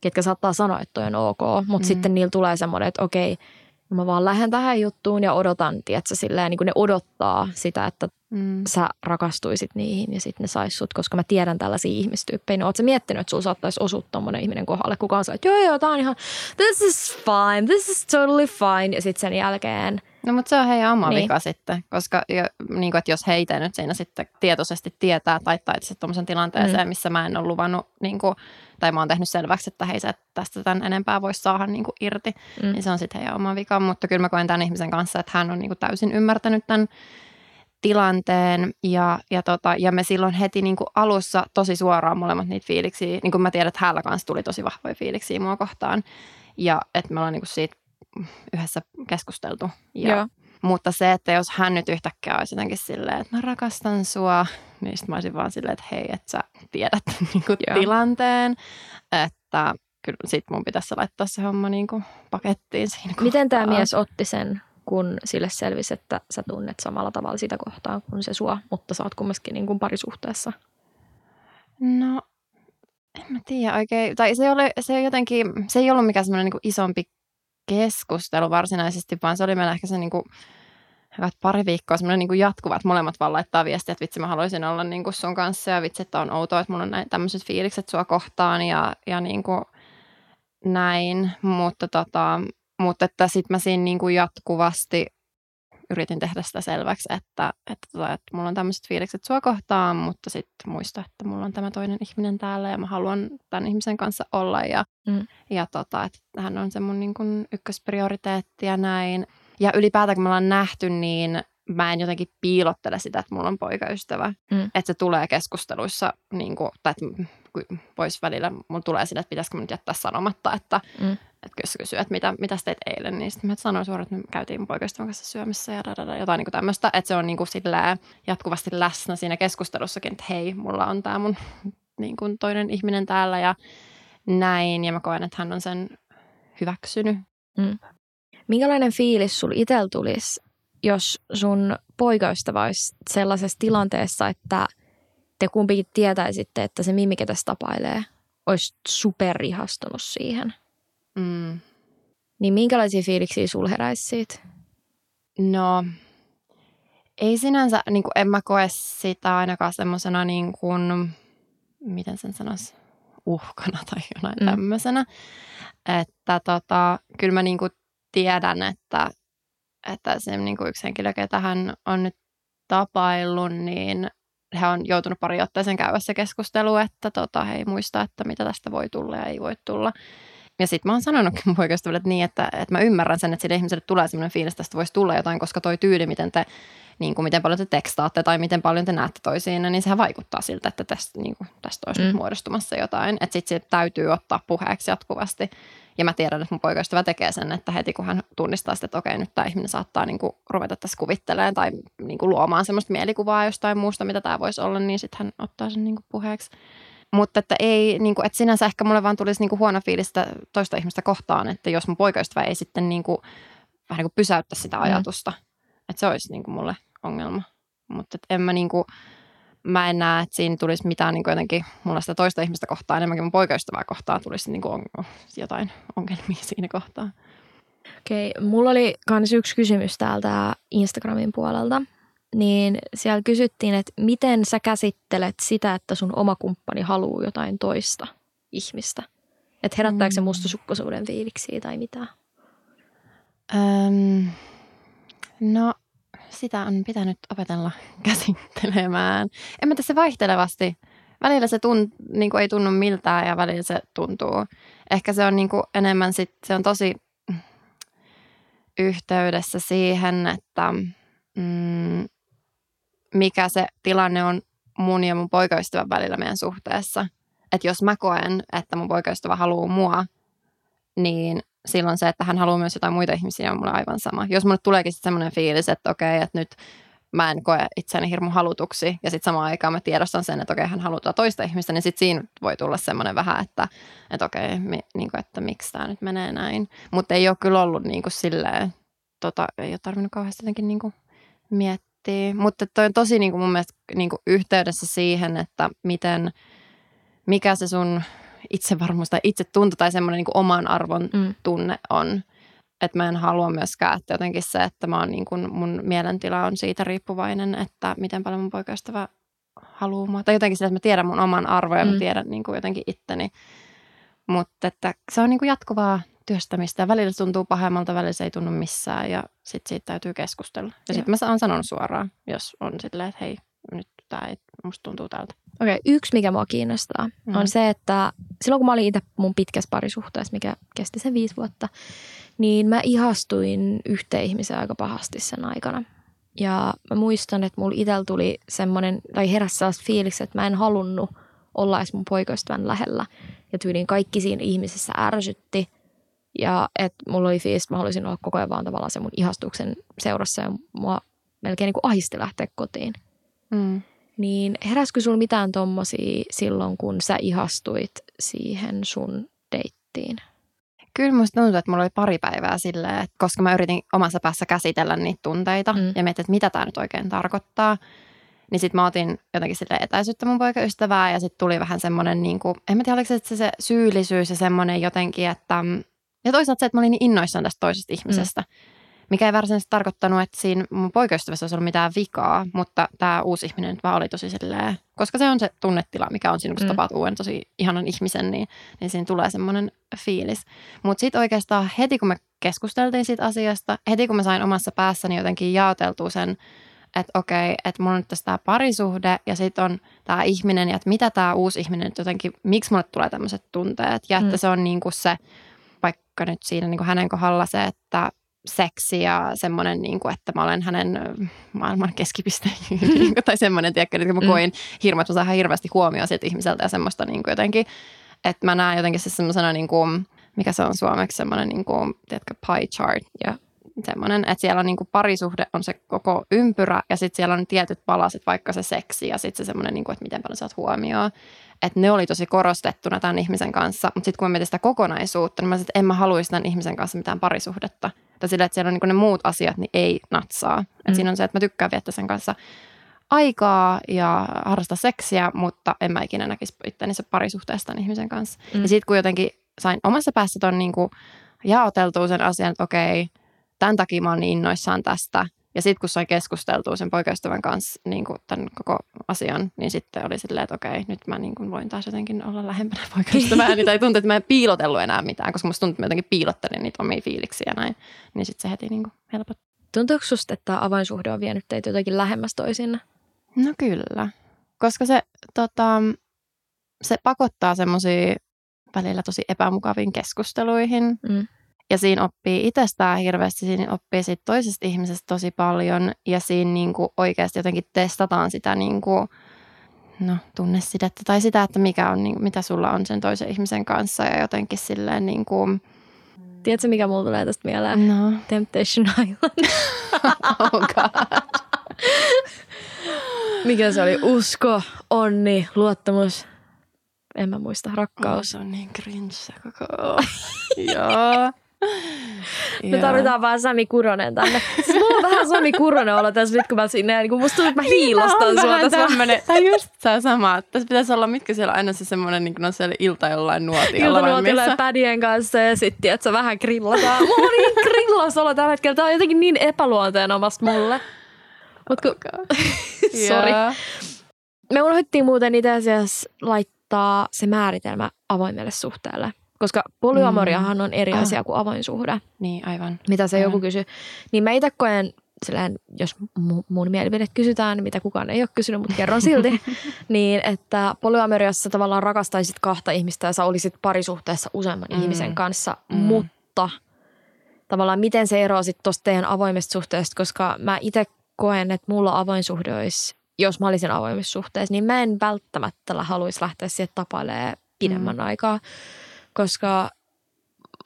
ketkä saattaa sanoa, että toi on ok, mutta Mm. sitten niillä tulee semmoinen, että okei, no mä vaan lähden tähän juttuun ja odotan, tiedätkö, silleen, niin kuin ne odottaa sitä, että Mm. sä rakastuisit niihin ja sitten ne sais sut, koska mä tiedän tällaisia ihmistyyppejä. Niin ootko sä miettinyt, että sulla saattaisi osua tommonen ihminen kohdalle, kuka on se, että joo joo, tää on ihan, this is fine, this is totally fine. Ja sitten sen jälkeen, No mutta se on heidän oma Niin. vika sitten, koska jo, niin kuin, että jos heitä nyt siinä sitten tietoisesti tietää tai taitse tuommoisen tilanteeseen, mm. missä mä en ole luvannut, niin kuin, tai mä oon tehnyt selväksi, että hei sä tästä tämän enempää voisi saada niin kuin irti, mm. niin se on sitten heidän oma vika. Mutta kyllä mä koen tämän ihmisen kanssa, että hän on niin kuin täysin ymmärtänyt tämän tilanteen ja, ja, tota, ja me silloin heti niin kuin alussa tosi suoraan molemmat niitä fiiliksiä, niin kuin mä tiedän, että hänellä kanssa tuli tosi vahvoja fiiliksiä mua kohtaan ja että me ollaan niin kuin siitä yhdessä keskusteltu. Ja, Joo. Mutta se, että jos hän nyt yhtäkkiä olisi jotenkin silleen, että mä rakastan sua, niin sitten mä olisin vaan silleen, että hei, että sä tiedät niin kuin tilanteen, että kyllä sit mun pitäisi laittaa se homma niin kuin pakettiin siinä miten tämä kohtaa. mies otti sen, kun sille selvisi, että sä tunnet samalla tavalla sitä kohtaa kuin se sua, mutta sä oot kumminkin niin kuin parisuhteessa? No, En mä tiedä oikein. Tai se, oli, se, jotenkin, se ei ollut mikään semmoinen niin isompi keskustelu varsinaisesti, vaan se oli meillä ehkä se niin kuin, hyvät pari viikkoa semmoinen niin jatkuva, että molemmat vaan laittaa viestiä, että vitsi mä haluaisin olla niin kuin sun kanssa ja vitsi, että on outoa, että mulla on näin, tämmöiset fiilikset sua kohtaan ja, ja niin kuin näin, mutta, tota, mutta että sitten mä siinä niin kuin jatkuvasti yritin tehdä sitä selväksi, että, että, tota, että mulla on tämmöiset fiilikset sua kohtaan, mutta sitten muista, että mulla on tämä toinen ihminen täällä ja mä haluan tämän ihmisen kanssa olla ja, mm. ja tota, että hän on se mun niin kuin ykkösprioriteetti ja näin. Ja ylipäätään kun me ollaan nähty, niin mä en jotenkin piilottele sitä, että mulla on poikaystävä. Mm. Että se tulee keskusteluissa, niin kuin, tai että voisi välillä, mun tulee sitä, että pitäisikö mun nyt jättää sanomatta, että, mm. Että jos kysyy, että mitä, mitä teit eilen, niin sitten mä sanoin suoraan, että me käytiin mun poikaystävän kanssa syömässä ja dadada, jotain niin kuin tämmöistä. Että se on niin kuin jatkuvasti läsnä siinä keskustelussakin, että hei, mulla on tämä mun niin kuin toinen ihminen täällä ja näin. Ja mä koen, että hän on sen hyväksynyt. Mm. Minkälainen fiilis sul itsellä tulisi, jos sun poikaystävä olisi sellaisessa tilanteessa, että te kumpikin tietäisitte, että se mimi, ketä tapailee, olisi superihastunut siihen? Mm. Niin minkälaisia fiiliksiä sul heräisi siitä? No, ei sinänsä, niin kuin en mä koe sitä ainakaan semmoisena niin kuin, miten sen sanoisi, uhkana tai jonain mm. tämmöisenä. Että tota, kyllä mä niin kuin tiedän, että, että se niin kuin yksi henkilö, ketä hän on nyt tapaillut, niin he on joutunut pari otteeseen käydä se keskustelu, että tota, he ei muista, että mitä tästä voi tulla ja ei voi tulla. Ja sitten mä oon sanonutkin mun poikaystävälle niin, että, että mä ymmärrän sen, että sille ihmiselle tulee sellainen fiilis, että tästä voisi tulla jotain, koska toi tyyli, miten te niin kuin miten paljon te tekstaatte tai miten paljon te näette toisiin, niin sehän vaikuttaa siltä, että tästä, niin kuin, tästä olisi mm. nyt muodostumassa jotain. Että sitten se täytyy ottaa puheeksi jatkuvasti. Ja mä tiedän, että mun poikaystävä tekee sen, että heti kun hän tunnistaa sitä, että okei, nyt tämä ihminen saattaa niin kuin, ruveta tässä kuvittelemaan tai niin kuin, luomaan semmoista mielikuvaa jostain muusta, mitä tämä voisi olla, niin sitten hän ottaa sen niin kuin, puheeksi. Mutta että ei, niin kuin, että sinänsä ehkä mulle vaan tulisi niin kuin, huono fiilistä toista ihmistä kohtaan, että jos mun poikaystävä ei sitten niin kuin, vähän niin kuin pysäyttä sitä mm. ajatusta, mm. että se olisi niin kuin, mulle ongelma. Mutta en mä niinku, mä en näe, että siinä tulisi mitään niin jotenkin mulla sitä toista ihmistä kohtaa enemmänkin mun poikaystävää kohtaa tulisi niin on, jotain ongelmia siinä kohtaa. Okei, okay, mulla oli myös yksi kysymys täältä Instagramin puolelta. Niin siellä kysyttiin, että miten sä käsittelet sitä, että sun oma kumppani haluaa jotain toista ihmistä? Että herättääkö se mm. mustasukkaisuuden fiiliksiä tai mitä? Öm, no sitä on pitänyt opetella käsittelemään. En mä tässä vaihtelevasti. Välillä se tunt, niin kuin ei tunnu miltään ja välillä se tuntuu. Ehkä se on niin kuin enemmän sit, se on tosi yhteydessä siihen, että mm, mikä se tilanne on mun ja mun poikaystävän välillä meidän suhteessa. Että jos mä koen, että mun poikaystävä haluaa mua, niin silloin se, että hän haluaa myös jotain muita ihmisiä, on mulle aivan sama. Jos mulle tuleekin sitten semmoinen fiilis, että okei, että nyt mä en koe itseäni hirmu halutuksi ja sitten samaan aikaan mä tiedostan sen, että okei, hän haluaa toista ihmistä, niin sitten siinä voi tulla semmoinen vähän, että, että okei, mi, niin kuin, että miksi tämä nyt menee näin. Mutta ei ole kyllä ollut niin kuin silleen, tota, ei ole tarvinnut kauheasti jotenkin niin kuin miettiä. Mutta toi on tosi niin kuin mun mielestä niin kuin yhteydessä siihen, että miten, mikä se sun itsevarmuus tai itsetunto tai semmoinen niin oman arvon mm. tunne on. Että mä en halua myöskään, että jotenkin se, että mä oon niin kuin, mun mielentila on siitä riippuvainen, että miten paljon mun poikaystävä haluaa mua. Tai jotenkin sillä, että mä tiedän mun oman arvon ja mm. mä tiedän niin kuin jotenkin itteni. Mutta että se on niin kuin jatkuvaa työstämistä ja välillä tuntuu pahemmalta, välillä se ei tunnu missään ja sitten siitä täytyy keskustella. Ja sitten mä oon sanonut suoraan, jos on silleen, että hei, nyt tämä ei, musta tuntuu tältä. Okei, okay, yksi mikä mua kiinnostaa mm. on se, että silloin kun mä olin itse mun pitkässä parisuhteessa, mikä kesti sen viisi vuotta, niin mä ihastuin yhteen ihmiseen aika pahasti sen aikana. Ja mä muistan, että mulla itsellä tuli semmoinen, tai heräsi sellaista fiiliksi, että mä en halunnut olla edes mun poikaystävän lähellä. Ja tyyliin kaikki siinä ihmisessä ärsytti. Ja että mulla oli että mä haluaisin olla koko ajan vaan tavallaan se mun ihastuksen seurassa ja mua melkein niin kuin ahisti lähteä kotiin. Mm. Niin heräskö sulla mitään tommosia silloin, kun sä ihastuit siihen sun deittiin? Kyllä musta tuntuu, että mulla oli pari päivää silleen, että koska mä yritin omassa päässä käsitellä niitä tunteita mm. ja miettiä, että mitä tämä nyt oikein tarkoittaa, Niin sitten mä otin jotenkin sille etäisyyttä mun poikaystävää ja sitten tuli vähän semmoinen, niin kuin, en mä tiedä oliko se, se syyllisyys ja semmoinen jotenkin, että ja toisaalta se, että mä olin niin innoissaan tästä toisesta ihmisestä. Mm. Mikä ei varsinaisesti tarkoittanut, että siinä mun poikaystävässä olisi ollut mitään vikaa, mutta tämä uusi ihminen nyt vaan oli tosi silleen, koska se on se tunnetila, mikä on siinä, kun mm. tapaat uuden tosi ihanan ihmisen, niin, niin siinä tulee semmoinen fiilis. Mutta sitten oikeastaan heti, kun me keskusteltiin siitä asiasta, heti kun mä sain omassa päässäni jotenkin jaoteltua sen, että okei, että mulla on nyt tässä tämä parisuhde ja sitten on tämä ihminen ja että mitä tämä uusi ihminen nyt jotenkin, miksi mulle tulee tämmöiset tunteet ja että mm. se on niin kuin se, vaikka nyt siinä niin kuin hänen kohdalla se, että seksi ja semmoinen, niin kuin, että mä olen hänen maailman keskipiste niin tai semmoinen, tiedätkö, että mä mm. koin hirveän, että mä saan hirveästi huomioon sieltä ihmiseltä ja semmoista niin kuin jotenkin, että mä näen jotenkin se semmoisena niin kuin, mikä se on suomeksi, semmoinen niin kuin, tiedätkö, pie chart. Ja semmoinen, että siellä on niin kuin parisuhde on se koko ympyrä ja sitten siellä on tietyt palaset, vaikka se seksi ja sitten se semmoinen, niin kuin, että miten paljon saat huomioon. Että ne oli tosi korostettuna tämän ihmisen kanssa, mutta sitten kun mä mietin sitä kokonaisuutta, niin mä sanoin, että en mä haluaisi tämän ihmisen kanssa mitään parisuhdetta. Tai sillä, että siellä on niin ne muut asiat, niin ei natsaa. Mm. siinä on se, että mä tykkään viettää sen kanssa aikaa ja harrastaa seksiä, mutta en mä ikinä näkisi itteni se parisuhteesta ihmisen kanssa. Mm. Ja sitten kun jotenkin sain omassa päässä ton niin jaoteltua sen asian, että okei, tämän takia mä oon niin innoissaan tästä. Ja sitten kun sai keskusteltua sen poikaystävän kanssa niin kuin tämän koko asian, niin sitten oli silleen, että okei, nyt mä niin kuin voin taas jotenkin olla lähempänä poikaystävää. niin, tai tuntui, että mä en piilotellut enää mitään, koska musta tuntui, että mä jotenkin piilottelin niitä omia fiiliksiä ja näin. Niin sitten se heti niin kuin helpotti. Tuntuuko susta, että tämä avainsuhde on vienyt teitä jotenkin lähemmäs toisinna? No kyllä, koska se, tota, se pakottaa semmoisia välillä tosi epämukaviin keskusteluihin. Mm. Ja siinä oppii itsestään hirveästi, siinä oppii siitä toisesta ihmisestä tosi paljon ja siinä niin kuin oikeasti jotenkin testataan sitä niin kuin, no, tunnesidettä tai sitä, että mikä on, niin, mitä sulla on sen toisen ihmisen kanssa ja jotenkin silleen niin kuin, Tiedätkö, mikä mulla tulee tästä mieleen? No. Temptation Island. oh God. mikä se oli? Usko, onni, luottamus. En mä muista. Rakkaus. Oh, se on niin cringe koko. Joo. Me tarvitaan vaan Sami Kuronen tänne. Siis mulla on vähän Sami Kuronen olla tässä nyt, kun mä sinne, niin kun musta tuntuu, että mä hiilostan niin, sua tässä. Tämmönen, tai just se sama. Tässä pitäisi olla, mitkä siellä on aina se semmoinen, niin on siellä ilta jollain nuotiolla. Ilta nuotiolla ja pädien kanssa ja sitten, että sä vähän grillataan. Mulla on niin grillas olla tällä hetkellä. Tää on jotenkin niin epäluonteenomaista mulle. Mut kun... Sori. Me unohdettiin muuten itse asiassa laittaa se määritelmä avoimelle suhteelle. Koska polyamoriahan on eri mm. asia kuin avoin suhde. Niin, aivan. Mitä se aivan. joku kysyy. Niin mä itse koen, silleen, jos mun mielipide kysytään, niin mitä kukaan ei ole kysynyt, mutta kerron silti, niin että polyamoriassa tavallaan rakastaisit kahta ihmistä ja sä olisit parisuhteessa useamman mm. ihmisen kanssa, mm. mutta tavallaan miten se eroaa sitten tuosta teidän avoimesta suhteesta, koska mä itse koen, että mulla avoin suhde olisi, jos mä olisin avoimessa suhteessa, niin mä en välttämättä haluaisi lähteä siihen tapailemaan pidemmän mm. aikaa koska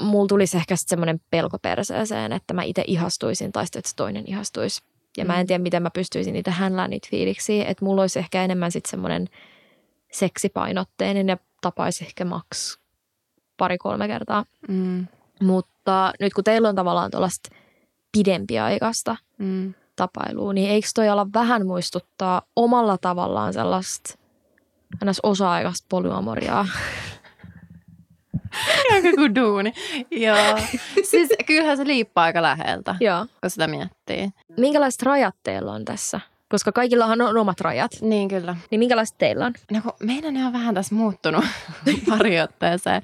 mulla tulisi ehkä semmoinen pelko perseeseen, että mä itse ihastuisin tai sitten, että toinen ihastuisi. Ja mm. mä en mm. tiedä, miten mä pystyisin niitä hänlään niitä fiiliksiä. Että mulla olisi ehkä enemmän sitten semmoinen seksipainotteinen ja tapaisi ehkä maks pari-kolme kertaa. Mm. Mutta nyt kun teillä on tavallaan tuollaista pidempiaikaista mm. tapailua, niin eikö toi olla vähän muistuttaa omalla tavallaan sellaista osa-aikaista polyamoriaa? Aika kuin duuni. Joo. Siis kyllähän se liippaa aika läheltä, Joo. kun sitä miettii. Minkälaiset rajat teillä on tässä? Koska kaikillahan on omat rajat. Niin kyllä. Niin minkälaiset teillä on? No kun meidän on vähän tässä muuttunut pari otteeseen.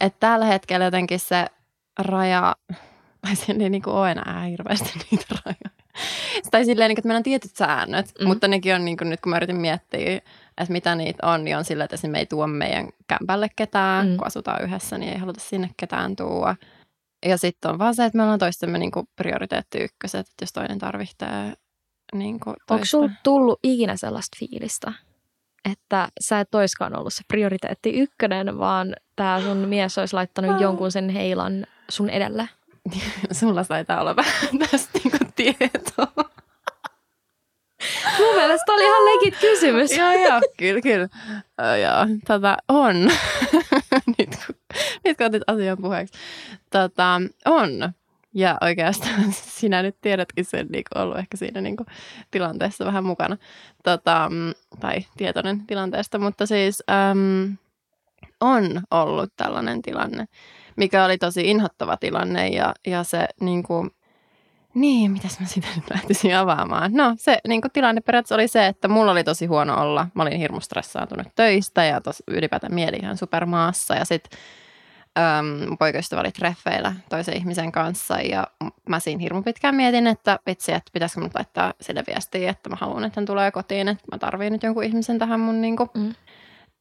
Että tällä hetkellä jotenkin se raja, tai se ei niin kuin ole enää hirveästi niitä rajoja. Tai silleen, että meillä on tietyt säännöt, mm. mutta nekin on niin kuin nyt kun mä yritin miettiä, että mitä niitä on, niin on sillä, että me ei tuo meidän kämpälle ketään, mm. kun asutaan yhdessä, niin ei haluta sinne ketään tuua. Ja sitten on vaan se, että me ollaan toistemme niin prioriteetti ykköset, että jos toinen tarvitsee niin toista. Onko sulla tullut ikinä sellaista fiilistä, että sä et toiskaan ollut se prioriteetti ykkönen, vaan tämä sun mies olisi laittanut oh. jonkun sen heilan sun edelle? Sulla taitaa olla vähän tästä niin tietoa. Mun mielestä oli ihan legit kysymys. joo, joo, kyllä, kyllä. Joo, tota, on. nyt, kun, nyt kun otit asian puheeksi. Tota, on. Ja oikeastaan sinä nyt tiedätkin sen niin ollut ehkä siinä niin kuin tilanteessa vähän mukana. Tota, mm, tai tietoinen tilanteesta, mutta siis äm, on ollut tällainen tilanne, mikä oli tosi inhottava tilanne ja, ja se niin kuin, niin, mitäs mä sitä nyt lähtisin avaamaan? No se niin kuin tilanne periaatteessa oli se, että mulla oli tosi huono olla. Mä olin hirmu stressaantunut töistä ja tos, ylipäätään mieli ihan supermaassa. Ja sitten äm, poikaystävä oli treffeillä toisen ihmisen kanssa ja mä siinä hirmu pitkään mietin, että vitsi, että pitäisikö mun laittaa sille viestiä, että mä haluan, että hän tulee kotiin, että mä tarviin nyt jonkun ihmisen tähän mun niin kuin, mm.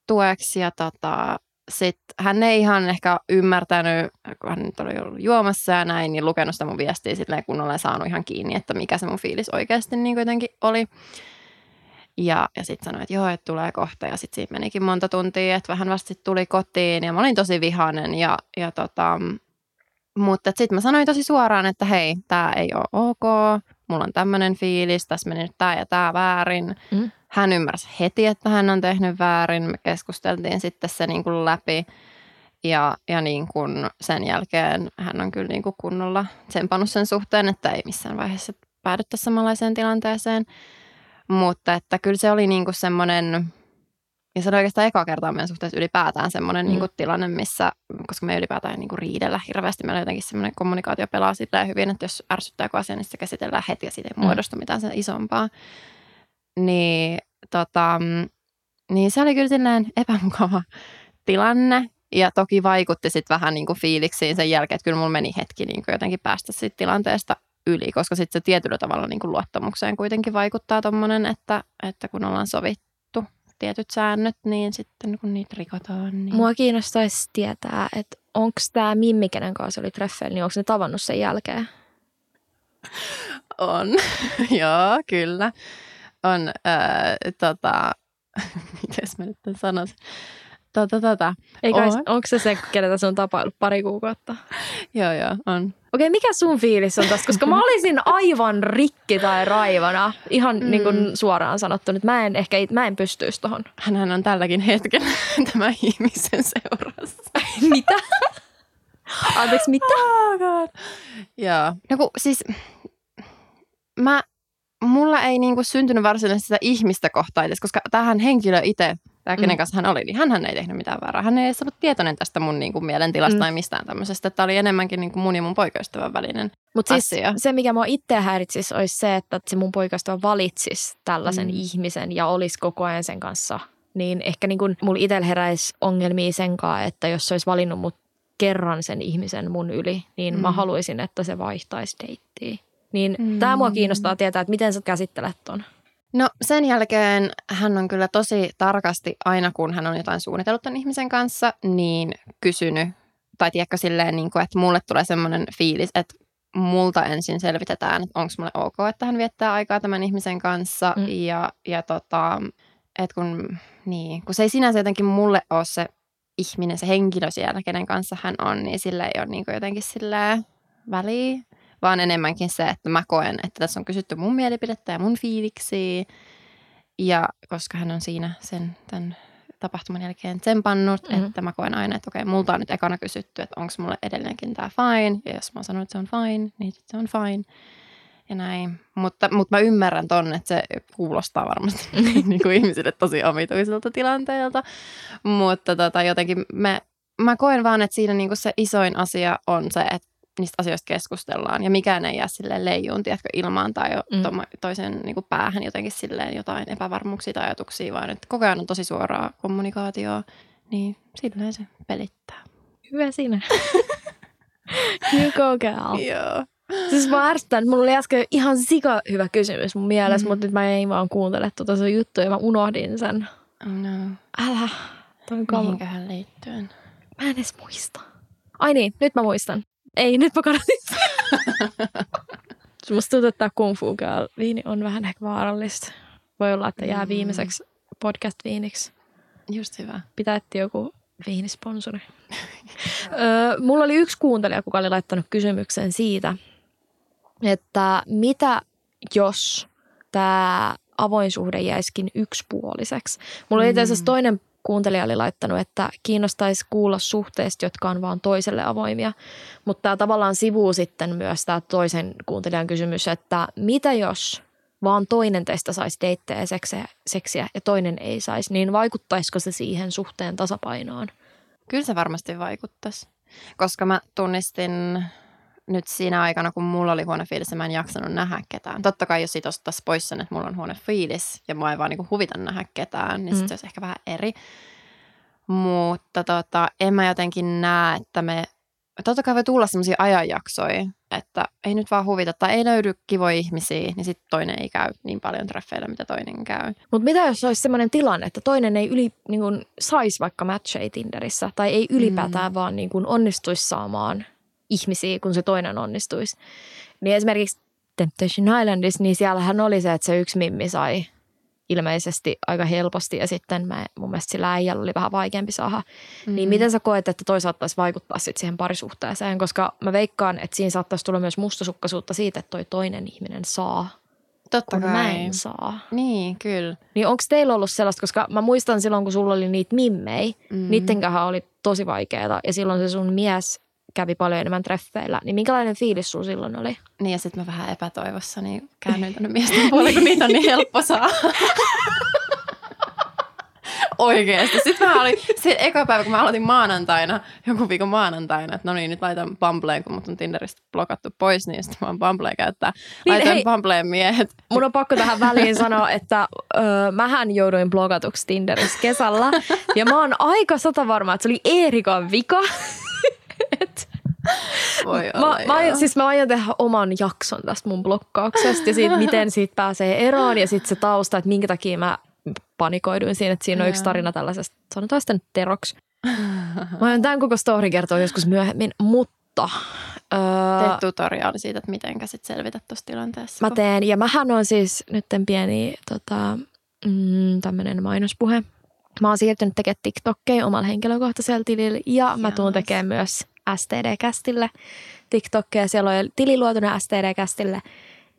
tueksi. Ja tota, sitten hän ei ihan ehkä ymmärtänyt, kun hän nyt oli ollut juomassa ja näin, niin lukenut sitä mun viestiä silleen, kun olen saanut ihan kiinni, että mikä se mun fiilis oikeasti niin jotenkin oli. Ja, ja sitten sanoi, että joo, että tulee kohta. Ja sitten siitä menikin monta tuntia, että vähän vasta tuli kotiin. Ja mä olin tosi vihainen. Ja, ja tota, mutta sitten mä sanoin tosi suoraan, että hei, tämä ei ole ok. Mulla on tämmöinen fiilis, tässä meni nyt tämä ja tämä väärin. Mm. Hän ymmärsi heti, että hän on tehnyt väärin. Me keskusteltiin sitten se niin kuin läpi. Ja, ja niin kuin sen jälkeen hän on kyllä niin kuin kunnolla tsempannut sen suhteen, että ei missään vaiheessa päädyttäisi samanlaiseen tilanteeseen. Mutta että kyllä se oli niin kuin semmoinen, ja se oli oikeastaan eka kertaa meidän suhteessa ylipäätään semmoinen mm. niin kuin tilanne, missä, koska me ylipäätään niin kuin riidellä hirveästi, meillä jotenkin semmoinen kommunikaatio pelaa silleen hyvin, että jos ärsyttää joku asia, niin se käsitellään heti ja siitä ei mm. muodostu mitään sen isompaa. Niin, tota, niin se oli kyllä silleen epämukava tilanne. Ja toki vaikutti sitten vähän niin kuin fiiliksiin sen jälkeen, että kyllä mulla meni hetki niin kuin jotenkin päästä siitä tilanteesta yli, koska sitten se tietyllä tavalla niin kuin luottamukseen kuitenkin vaikuttaa tuommoinen, että, että kun ollaan sovittu tietyt säännöt, niin sitten kun niitä rikotaan. Niin... Mua kiinnostaisi tietää, että onko tämä Mimmi, kenen kanssa oli treffeillä, niin onko ne tavannut sen jälkeen? On, joo, kyllä. On, äh, tota, miten mä nyt sanoisin? Tota, tota. Eikä, on. onko se se, kenetä se on tapaillut pari kuukautta? joo, joo, on. Okei, mikä sun fiilis on tästä? Koska mä olisin aivan rikki tai raivana, ihan mm. niin kuin suoraan sanottu, että mä en ehkä mä en pystyisi tohon. Hänhän on tälläkin hetkellä tämä ihmisen seurassa. mitä? Anteeksi, mitä? Oh God. Joo. No kun, siis mä, mulla ei niinku syntynyt varsinaisesti sitä ihmistä kohtaa edes, koska tähän henkilö itse tämä kenen mm. kanssa hän oli, niin hän ei tehnyt mitään väärää. Hän ei ollut tietoinen tästä mun niin kuin, mielentilasta mm. tai mistään tämmöisestä. Tämä oli enemmänkin niin kuin mun ja mun poikaystävän välinen Mutta siis se, mikä mua itse häiritsisi, olisi se, että se mun poikaystävä valitsisi tällaisen mm. ihmisen ja olisi koko ajan sen kanssa. Niin ehkä niin kuin mulla itsellä heräisi ongelmia senkaan, että jos se olisi valinnut mut kerran sen ihmisen mun yli, niin mm. mä haluaisin, että se vaihtaisi deittiä. Niin mm. tämä mua kiinnostaa tietää, että miten sä käsittelet ton. No sen jälkeen hän on kyllä tosi tarkasti aina, kun hän on jotain suunnitellut tämän ihmisen kanssa, niin kysynyt, tai tiedätkö silleen, niin kuin, että mulle tulee semmoinen fiilis, että multa ensin selvitetään, että onko mulle ok, että hän viettää aikaa tämän ihmisen kanssa. Mm. Ja, ja tota, että kun, niin, kun se ei sinänsä jotenkin mulle ole se ihminen, se henkilö siellä, kenen kanssa hän on, niin sillä ei ole niin jotenkin silleen väliä vaan enemmänkin se, että mä koen, että tässä on kysytty mun mielipidettä ja mun fiiliksiä. Ja koska hän on siinä sen tämän tapahtuman jälkeen tsempannut, mm-hmm. että mä koen aina, että okei, multa on nyt ekana kysytty, että onko mulle edelleenkin tämä fine. Ja jos mä sanon, että se on fine, niin se on fine. Ja näin. Mutta, mutta mä ymmärrän ton, että se kuulostaa varmasti niin kuin ihmisille tosi omituiselta tilanteelta. Mutta tota, jotenkin me, mä koen vaan, että siinä niin kuin se isoin asia on se, että niistä asioista keskustellaan ja mikään ei jää silleen leijuun, tiedätkö, ilmaan tai jo mm. toisen niin kuin päähän jotenkin silleen jotain epävarmuuksia tai ajatuksia, vaan että koko ajan on tosi suoraa kommunikaatioa, niin silleen se pelittää. Hyvä siinä. you go girl. Joo. Siis mä ärsytän, mulla oli äsken ihan sika hyvä kysymys mun mielessä, mm. mutta nyt mä en vaan kuuntele tuota sun juttua ja mä unohdin sen. Oh no. Älä. Toi Mihinkähän liittyen? Mä en edes muista. Ai niin, nyt mä muistan. Ei, nyt kadotin Musta tuntuu, että Kung Fu Girl viini on vähän ehkä vaarallista. Voi olla, että jää mm. viimeiseksi podcast-viiniksi. Just hyvä. Pitää etsiä joku viinisponsori. öö, mulla oli yksi kuuntelija, kuka oli laittanut kysymyksen siitä, että mitä jos tämä avoin suhde jäisikin yksipuoliseksi. Mulla oli itse asiassa mm. toinen kuuntelija oli laittanut, että kiinnostaisi kuulla suhteista, jotka on vaan toiselle avoimia. Mutta tämä tavallaan sivuu sitten myös tämä toisen kuuntelijan kysymys, että mitä jos vaan toinen teistä saisi deittejä seksiä, seksiä ja toinen ei saisi, niin vaikuttaisiko se siihen suhteen tasapainoon? Kyllä se varmasti vaikuttaisi, koska mä tunnistin nyt siinä aikana, kun mulla oli huono fiilis mä en jaksanut nähdä ketään. Totta kai jos siitä ostaisi pois sen, että mulla on huono fiilis ja mä ei vaan niin huvita nähdä ketään, niin mm. sitten se olisi ehkä vähän eri. Mutta tota, en mä jotenkin näe, että me... Totta kai voi tulla sellaisia ajanjaksoja, että ei nyt vaan huvita tai ei löydy kivoja ihmisiä, niin sitten toinen ei käy niin paljon treffeillä, mitä toinen käy. Mutta mitä jos olisi sellainen tilanne, että toinen ei yli, niin kun, saisi vaikka matcheja Tinderissä tai ei ylipäätään mm. vaan niin kun, onnistuisi saamaan ihmisiä, kun se toinen onnistuisi. Niin esimerkiksi Temptation Islandissa, niin siellähän oli se, että se yksi mimmi sai ilmeisesti aika helposti ja sitten mä, mun mielestä sillä äijällä oli vähän vaikeampi saada. Mm. Niin miten sä koet, että toi saattaisi vaikuttaa sitten siihen parisuhteeseen? Koska mä veikkaan, että siinä saattaisi tulla myös mustasukkaisuutta siitä, että toi toinen ihminen saa Totta kun kai. mä en saa. Niin, kyllä. Niin onko teillä ollut sellaista, koska mä muistan silloin, kun sulla oli niitä mimmei, mm. niittenkähän oli tosi vaikeaa ja silloin se sun mies kävi paljon enemmän treffeillä, niin minkälainen fiilis sulla silloin oli? Niin ja sitten mä vähän epätoivossa, niin käännyin tänne miesten puolelle, kun niitä on niin helppo saa. Oikeesti. Sitten mä olin, se eka päivä, kun mä aloitin maanantaina, joku viikon maanantaina, että no niin, nyt laitan Bumbleen, kun mut on Tinderistä blokattu pois, niin sitten mä oon Bumbleen käyttää. Niin, Laitoin hei, Bumbleen miehet. Mun on pakko tähän väliin sanoa, että öö, mähän jouduin blokatuksi Tinderissä kesällä. Ja mä oon aika sata varma, että se oli Eerikan vika. Voi mä, olla, mä, aion, siis mä aion tehdä oman jakson tästä mun blokkauksesta ja siitä, miten siitä pääsee eroon ja sitten se tausta, että minkä takia mä panikoiduin siinä, että siinä on yksi tarina tällaisesta, sanotaan sitten teroksi. Mä aion tämän koko story kertoa joskus myöhemmin, mutta... Öö, Teet tutoriaali siitä, että miten sit selvitä tuossa tilanteessa. Mä teen, ja mähän on siis nyt pieni tota, mm, tämmöinen mainospuhe. Mä oon siirtynyt tekemään TikTokkeja omalla henkilökohtaisella tilillä ja mä tuun tekemään myös STD-kästille TikTokkeja. Siellä on tili luotuna STD-kästille.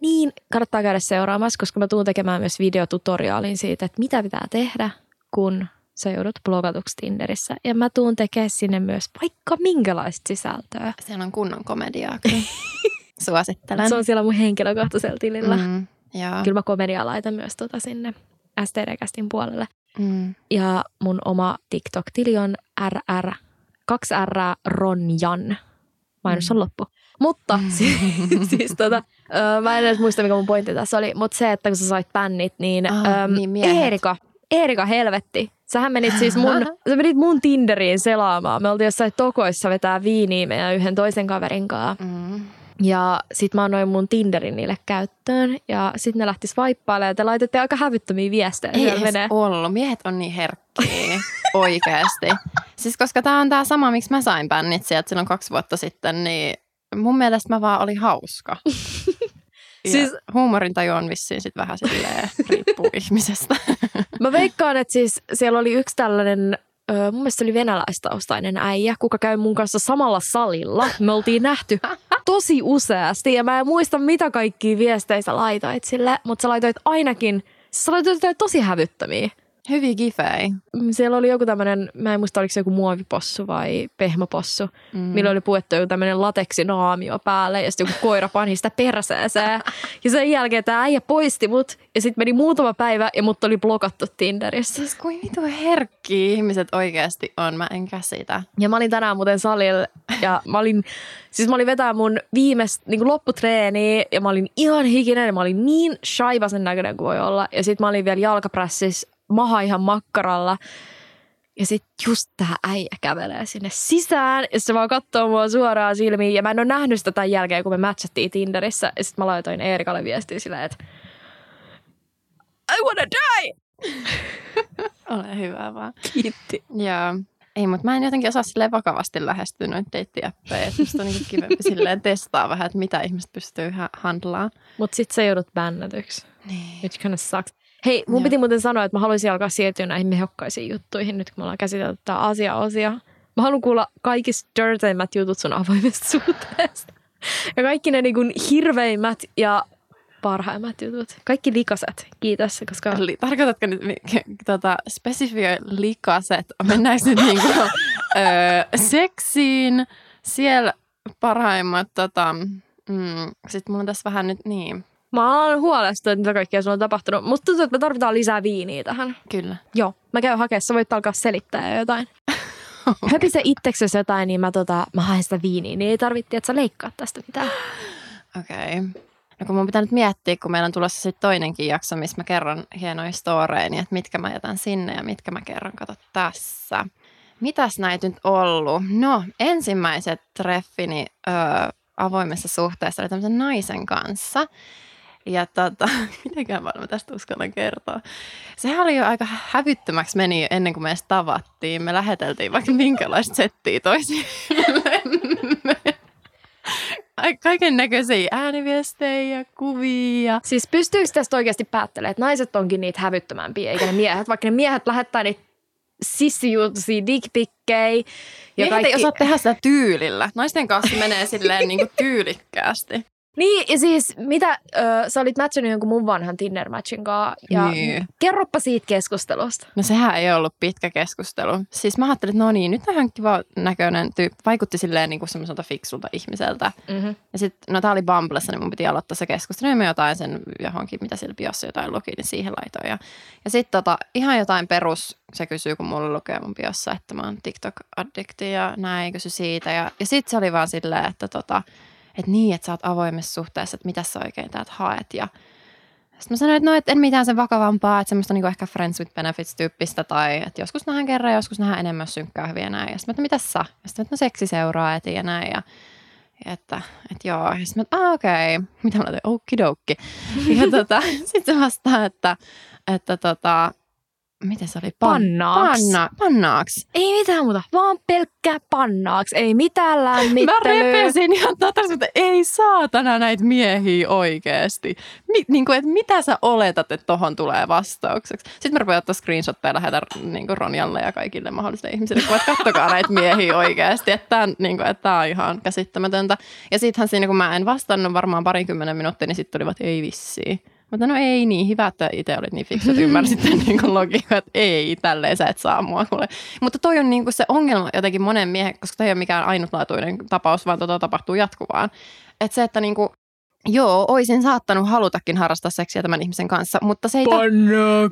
Niin kannattaa käydä seuraamassa, koska mä tuun tekemään myös videotutoriaalin siitä, että mitä pitää tehdä, kun sä joudut blogatuksi Tinderissä. Ja mä tuun tekemään sinne myös vaikka minkälaista sisältöä. Siellä on kunnon komediaa. Suosittelen. Se on siellä mun henkilökohtaisella tilillä. Mm, joo. Kyllä mä komediaa laitan myös tota sinne STD-kästin puolelle. Mm. Ja mun oma TikTok-tili on RR, 2R Ronjan. Mainos on mm. loppu. Mutta mm. siis, siis tota, mä en edes muista, mikä mun pointti tässä oli, mutta se, että kun sä sait bännit, niin, oh, äm, niin Eerika, Eerika helvetti. Sähän menit siis mun, sä menit mun Tinderiin selaamaan. Me oltiin jossain tokoissa vetää viiniä meidän yhden toisen kaverin kanssa. Mm. Ja sit mä annoin mun Tinderin niille käyttöön ja sit ne lähtis vaippailemaan ja te laitette aika hävyttömiä viestejä. Ei edes menee. ollut. Miehet on niin herkkiä oikeasti. Siis koska tää on tää sama, miksi mä sain bännit sieltä silloin kaksi vuotta sitten, niin mun mielestä mä vaan olin hauska. siis huumorintaju on vissiin sit vähän silleen, riippuu ihmisestä. mä veikkaan, että siis siellä oli yksi tällainen mun mielestä oli venäläistaustainen äijä, kuka käy mun kanssa samalla salilla. Me oltiin nähty tosi useasti ja mä en muista mitä kaikkia viestejä sä laitoit sille, mutta sä laitoit ainakin, sä laitoit tosi hävyttömiä. Hyviä gifei. Mm, siellä oli joku tämmöinen, mä en muista oliko se joku muovipossu vai pehmäpossu, mm. millä oli puettu joku tämmöinen lateksinaamio päälle ja sitten joku koira pani sitä perseeseen. ja sen jälkeen tämä äijä poisti mut ja sitten meni muutama päivä ja mut oli blokattu Tinderissä. Siis kuin vitu herkki ihmiset oikeasti on, mä en käsitä. Ja mä olin tänään muuten salilla ja mä olin, siis mä olin vetää mun viimeistä niin lopputreeniä ja mä olin ihan hikinen ja mä olin niin shaivasen näköinen kuin voi olla. Ja sitten mä olin vielä jalkaprässissä maha ihan makkaralla. Ja sitten just tää äijä kävelee sinne sisään ja se vaan katsoo mua suoraan silmiin. Ja mä en ole nähnyt sitä tämän jälkeen, kun me matchattiin Tinderissä. Ja sitten mä laitoin Eerikalle viestiä silleen, että I wanna die! Ole hyvä vaan. Kiitti. Joo. Ei, mutta mä en jotenkin osaa silleen vakavasti lähestyä noita deittiäppejä. Musta on niin kivempi silleen testaa vähän, että mitä ihmiset pystyy handlaamaan. Mutta sit sä joudut bännätyksi. Niin. Which kind of sucks. Hei, mun Joo. piti muuten sanoa, että mä haluaisin alkaa siirtyä näihin mehokkaisiin juttuihin nyt, kun me ollaan käsitelty tämä asia-osia. Mä haluan kuulla kaikista dirteimmät jutut sun avoimesta suhteesta. Ja kaikki ne niin kuin hirveimmät ja parhaimmat jutut. Kaikki likaset, kiitos, koska... Li- tarkoitatko nyt tota, spesifioi likaset? Mennäänkö nyt niinku, öö, seksiin? Siellä parhaimmat, tota, mm, sitten mulla on tässä vähän nyt niin. Mä oon huolestunut, että mitä kaikkea sulla on tapahtunut. Musta tuntuu, että me tarvitaan lisää viiniä tähän. Kyllä. Joo, mä käyn hakemaan, sä voit alkaa selittää jo jotain. Höpise itseksesi jotain, niin mä, tota, mä haen sitä viiniä, niin ei tarvitse, että sä leikkaat tästä mitään. Okei. Okay. No kun mun pitää nyt miettiä, kun meillä on tulossa sitten toinenkin jakso, missä mä kerron hienoja storeja, niin että mitkä mä jätän sinne ja mitkä mä kerron, kato tässä. Mitäs näitä nyt ollut? No, ensimmäiset treffini öö, avoimessa suhteessa oli tämmöisen naisen kanssa. Ja tota, mitenkään mä tästä uskallan kertoa. Sehän oli jo aika hävyttömäksi meni ennen kuin me edes tavattiin. Me läheteltiin vaikka minkälaista settiä toisillemme. Kaiken näköisiä ääniviestejä ja kuvia. Siis pystyykö tästä oikeasti päättelemään, että naiset onkin niitä hävyttömämpiä, eikä ne miehet, vaikka ne miehet lähettää niitä sissijuutuisia dickpikkejä. Ja Miehet kaikki... ei osaa tehdä sitä tyylillä. Naisten kanssa menee silleen niin kuin tyylikkäästi. Niin, ja siis mitä, ö, sä olit matchannut jonkun mun vanhan Tinder-matchin kanssa, ja niin. kerropa siitä keskustelusta. No sehän ei ollut pitkä keskustelu. Siis mä ajattelin, että no niin, nyt on ihan kiva näköinen tyyppi. Vaikutti silleen niin kuin semmoiselta fiksulta ihmiseltä. Mm-hmm. Ja sitten, no tää oli Bumblessa, niin mun piti aloittaa se keskustelu, ja mä jotain sen johonkin, mitä siellä biossa jotain luki, niin siihen laitoin. Ja, ja sitten tota, ihan jotain perus, se kysyy, kun mulla lukee mun biossa, että mä oon TikTok-addikti ja näin, kysy siitä. Ja, ja sitten se oli vaan silleen, että tota, että niin, että sä oot avoimessa suhteessa, että mitä sä oikein täältä haet. Ja sitten mä sanoin, että no, et en mitään sen vakavampaa, että semmoista niinku ehkä friends with benefits tyyppistä tai että joskus nähdään kerran, joskus nähdään enemmän synkkää hyviä näin. Ja sitten mä, että mitä sä? Ja sitten että no seksi seuraa etiin ja näin. Ja, että, että joo. Ja sitten mä, että okei. Okay. Mitä mä laitan? Okidoki. Ja tota, sitten se vastaa, että, että tota, miten se oli? Pan- pannaaks. Panna, pannaaks. Ei mitään muuta, vaan pelkkää pannaaks. Ei mitään lämmittelyä. Mä repesin ihan totasin, että ei saatana näitä miehiä oikeesti. Mi- niin kuin, että mitä sä oletat, että tohon tulee vastaukseksi? Sitten mä rupean ottaa screenshotteja ja lähetän niin kuin Ronjalle ja kaikille mahdollisille ihmisille, että kattokaa näitä miehiä oikeesti. Että tämä niin kuin, että on ihan käsittämätöntä. Ja sittenhän siinä, kun mä en vastannut varmaan parinkymmenen minuuttia, niin sitten tulivat, ei vissiin. Mutta no ei niin, hyvä, että itse olit niin fiksu, että ymmärsit niin logiikkaa, että ei, tälleen sä et saa mua kuule. Mutta toi on niin kuin se ongelma jotenkin monen miehen, koska toi ei ole mikään ainutlaatuinen tapaus, vaan tota tapahtuu jatkuvaan. Että se, että niin kuin, Joo, oisin saattanut halutakin harrastaa seksiä tämän ihmisen kanssa, mutta se ei, ta-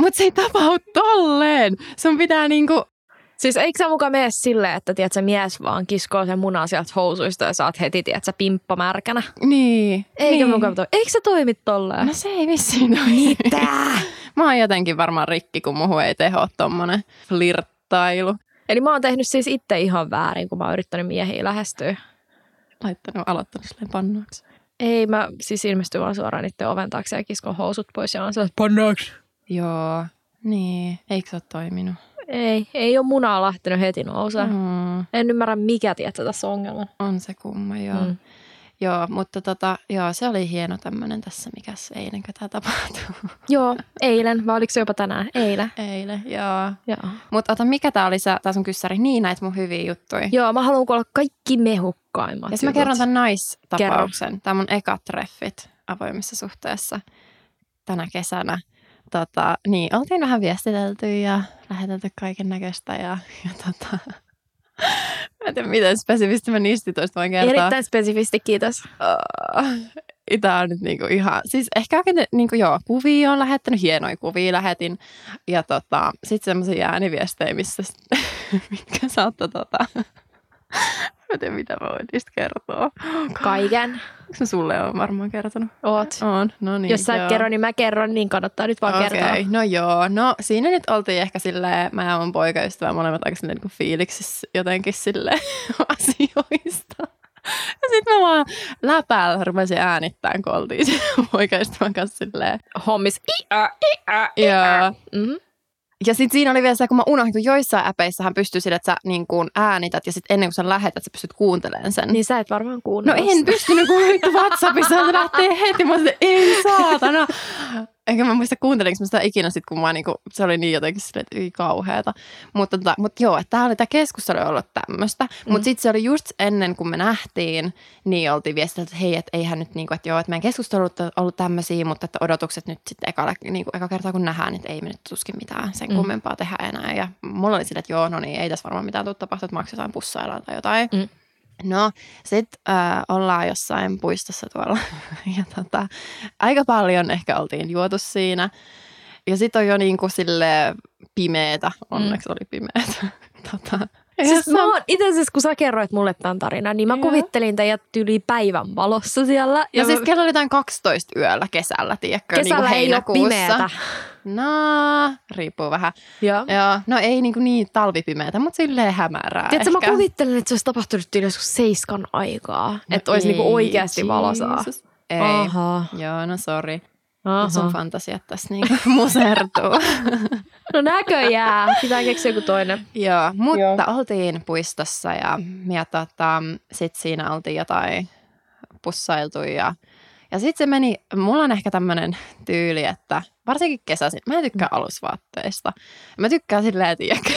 mutta se ei tapahdu tolleen. Sun pitää niinku Siis eikö sä mukaan mene silleen, että tiedät, mies vaan kiskoo sen munan sieltä housuista ja saat heti, tiedät, sä pimppa märkänä? Niin. Eikö niin. mukaan toi? Eikö se toimi tolleen? No se ei vissiin toimi. Mitä? mä oon jotenkin varmaan rikki, kun muhu ei teho tommonen flirttailu. Eli mä oon tehnyt siis itse ihan väärin, kun mä oon yrittänyt miehiä lähestyä. Laittanut, aloittanut silleen pannaksi. Ei, mä siis ilmestyn vaan suoraan niiden oven taakse ja kiskon housut pois ja on se pannaksi. Joo, niin. Eikö se ole toiminut? Ei, ei ole munaa lähtenyt heti nousee. Mm. En ymmärrä, mikä tietää tässä ongelma. On se kumma, joo. Mm. Joo, mutta tota, joo, se oli hieno tämmöinen tässä, mikä eilen, kun tämä tapahtui. Joo, eilen, vai oliko se jopa tänään? Eilen. Eilen, joo. joo. Mutta ota, mikä tämä oli tää sun kyssäri? Niin näitä mun hyviä juttuja. Joo, mä haluan kuulla kaikki mehukkaimmat Ja mä kerron tämän naistapauksen. Tämä mun ekat treffit avoimessa suhteessa tänä kesänä tota, niin, oltiin vähän viestitelty ja lähetelty kaiken näköistä ja, ja tota, Mä en tiedä, miten spesifisti mä niistä toista voin kertoa. Erittäin spesifisti, kiitos. Uh, Tämä on nyt niinku ihan, siis ehkä niinku joo, kuvia on lähettänyt, hienoja kuvia lähetin. Ja tota, sitten semmoisia ääniviestejä, missä, mitkä saattoi tota, Mä tiedä, mitä mä voin niistä kertoa. Kaiken. Onko sulle on varmaan kertonut? Oot. On, no niin. Jos sä et kerro, niin mä kerron, niin kannattaa nyt vaan okay. kertoa. no joo. No siinä nyt oltiin ehkä silleen, mä ja mun poikaystävä molemmat aika silleen niin fiiliksissä jotenkin silleen asioista. Ja sitten mä vaan läpäällä rupesin äänittämään, kun oltiin poikaystävän kanssa silleen. Hommis. Ia, ia, ia. Mm-hmm. Ja sitten siinä oli vielä se, kun mä unohdin, kun joissain äpeissähän pystyy sille, että sä niin kuin äänität ja sitten ennen kuin sä lähetät, sä pystyt kuuntelemaan sen. Niin sä et varmaan kuunnella. No en pystynyt, kun vittu WhatsAppissa se lähtee heti. Mä sanoin, ei saatana. Enkä mä muista kuuntelinko mä sitä ikinä sit, kun mä niinku, se oli niin jotenkin silleen, että ei kauheeta. Mutta tota, mut joo, että tää oli tää keskustelu ollut tämmöistä. Mm. Mutta sitten se oli just ennen kuin me nähtiin, niin oltiin viestillä, että hei, että eihän nyt niinku, että joo, että meidän keskustelut on ollut tämmöisiä, mutta että odotukset nyt sitten eka, niinku, eka kertaa kun nähdään, että ei me nyt tuskin mitään sen mm. kummempaa tehdä enää. Ja mulla oli silleen, että joo, no niin, ei tässä varmaan mitään tule tapahtua, että maksetaan pussaillaan tai jotain. Mm. No, sitten äh, ollaan jossain puistossa tuolla ja tota, aika paljon ehkä oltiin juotu siinä. Ja sitten on jo niin kuin sille pimeetä, onneksi mm. oli pimeätä. tota, Siis mä oon, itse asiassa kun sä kerroit mulle tämän tarinan, niin mä Joo. kuvittelin teidät yli päivän valossa siellä. Ja, ja siis kello oli jotain 12 yöllä kesällä, tiedätkö? Kesällä niin ei ole pimeätä. No, riippuu vähän. Joo. Joo. No ei niin, kuin niin talvipimeätä, mutta silleen hämärää Tiedätkö, ehkä. mä kuvittelin, että se olisi tapahtunut yli seiskan aikaa. No että olisi niin oikeasti valosaa. Ei. Aha. Joo, no sori. Aha. Sun fantasiat tässä niin musertuu. no näköjään. Pitää keksiä joku toinen. Joo, mutta Joo. oltiin puistossa ja, ja tota, sitten siinä oltiin jotain pussailtu ja ja sitten se meni, mulla on ehkä tämmöinen tyyli, että varsinkin kesäisin, mä en tykkää mm. alusvaatteista. Mä tykkään silleen, tiedäkö.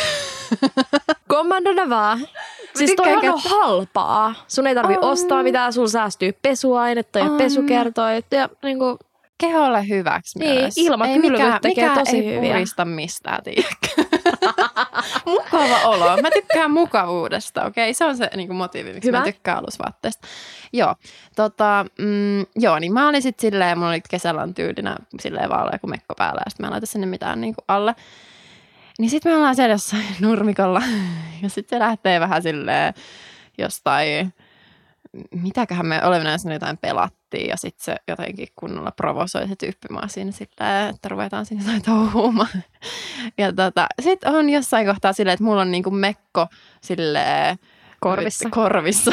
Kommandona vaan. Siis toi on halpaa. Sun ei tarvi on. ostaa mitään, sun säästyy pesuainetta ja on. pesukertoit ja niinku keholle hyväksi niin, myös. Ilmakylvyt tekee mikä tosi ei hyviä. purista mistään, Mukava olo. Mä tykkään mukavuudesta, okei? Okay? Se on se niin kuin motiivi, miksi Hyvä. mä tykkään alusvaatteista. Joo, tota, mm, joo, niin mä olin sitten silleen, mulla oli kesällä on tyylinä silleen vaan joku mekko päällä, ja sitten mä en laita sinne mitään niin kuin alle. Niin sitten me ollaan siellä jossain nurmikolla, ja sitten se lähtee vähän silleen jostain mitäköhän me olemme näissä jotain pelattiin ja sitten se jotenkin kunnolla provosoi se tyyppi mua siinä silleen, että ruvetaan siinä jotain touhuumaan. Ja tota, sitten on jossain kohtaa silleen, että mulla on niinku mekko silleen korvissa. korvissa.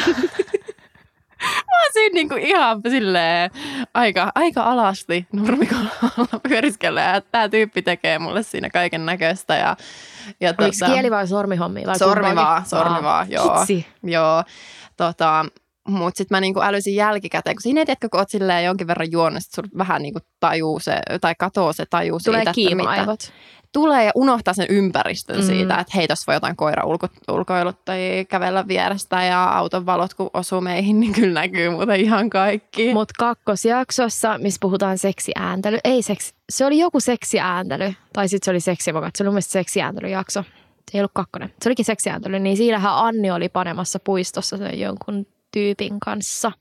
Mä oon siinä niinku ihan silleen aika, aika alasti nurmikolla pyöriskellä ja tää tyyppi tekee mulle siinä kaiken näköistä. Ja, ja Oliko tota, kieli vai sormihommi? Vai sormi vaan, sormi vaan, joo. Hitsi. Joo, tota, mutta sitten mä niinku älysin jälkikäteen, kun siinä ei tiedätkö, kun oot silleen jonkin verran juonut, sit vähän niinku tajuu se, tai katoo se tajuu Tulee siitä, kiima-aivot. Tulee ja unohtaa sen ympäristön mm. siitä, että hei, tuossa voi jotain koira ulko, ulkoilut tai kävellä vierestä ja auton valot, kun osuu meihin, niin kyllä näkyy muuten ihan kaikki. Mutta kakkosjaksossa, missä puhutaan seksiääntely, ei seksi, se oli joku seksiääntely, tai sitten se oli seksivokat, se oli mun seksiääntelyjakso. Se ei ollut kakkonen. Se olikin seksiääntely, niin siinähän Anni oli panemassa puistossa sen jonkun tyypin kanssa.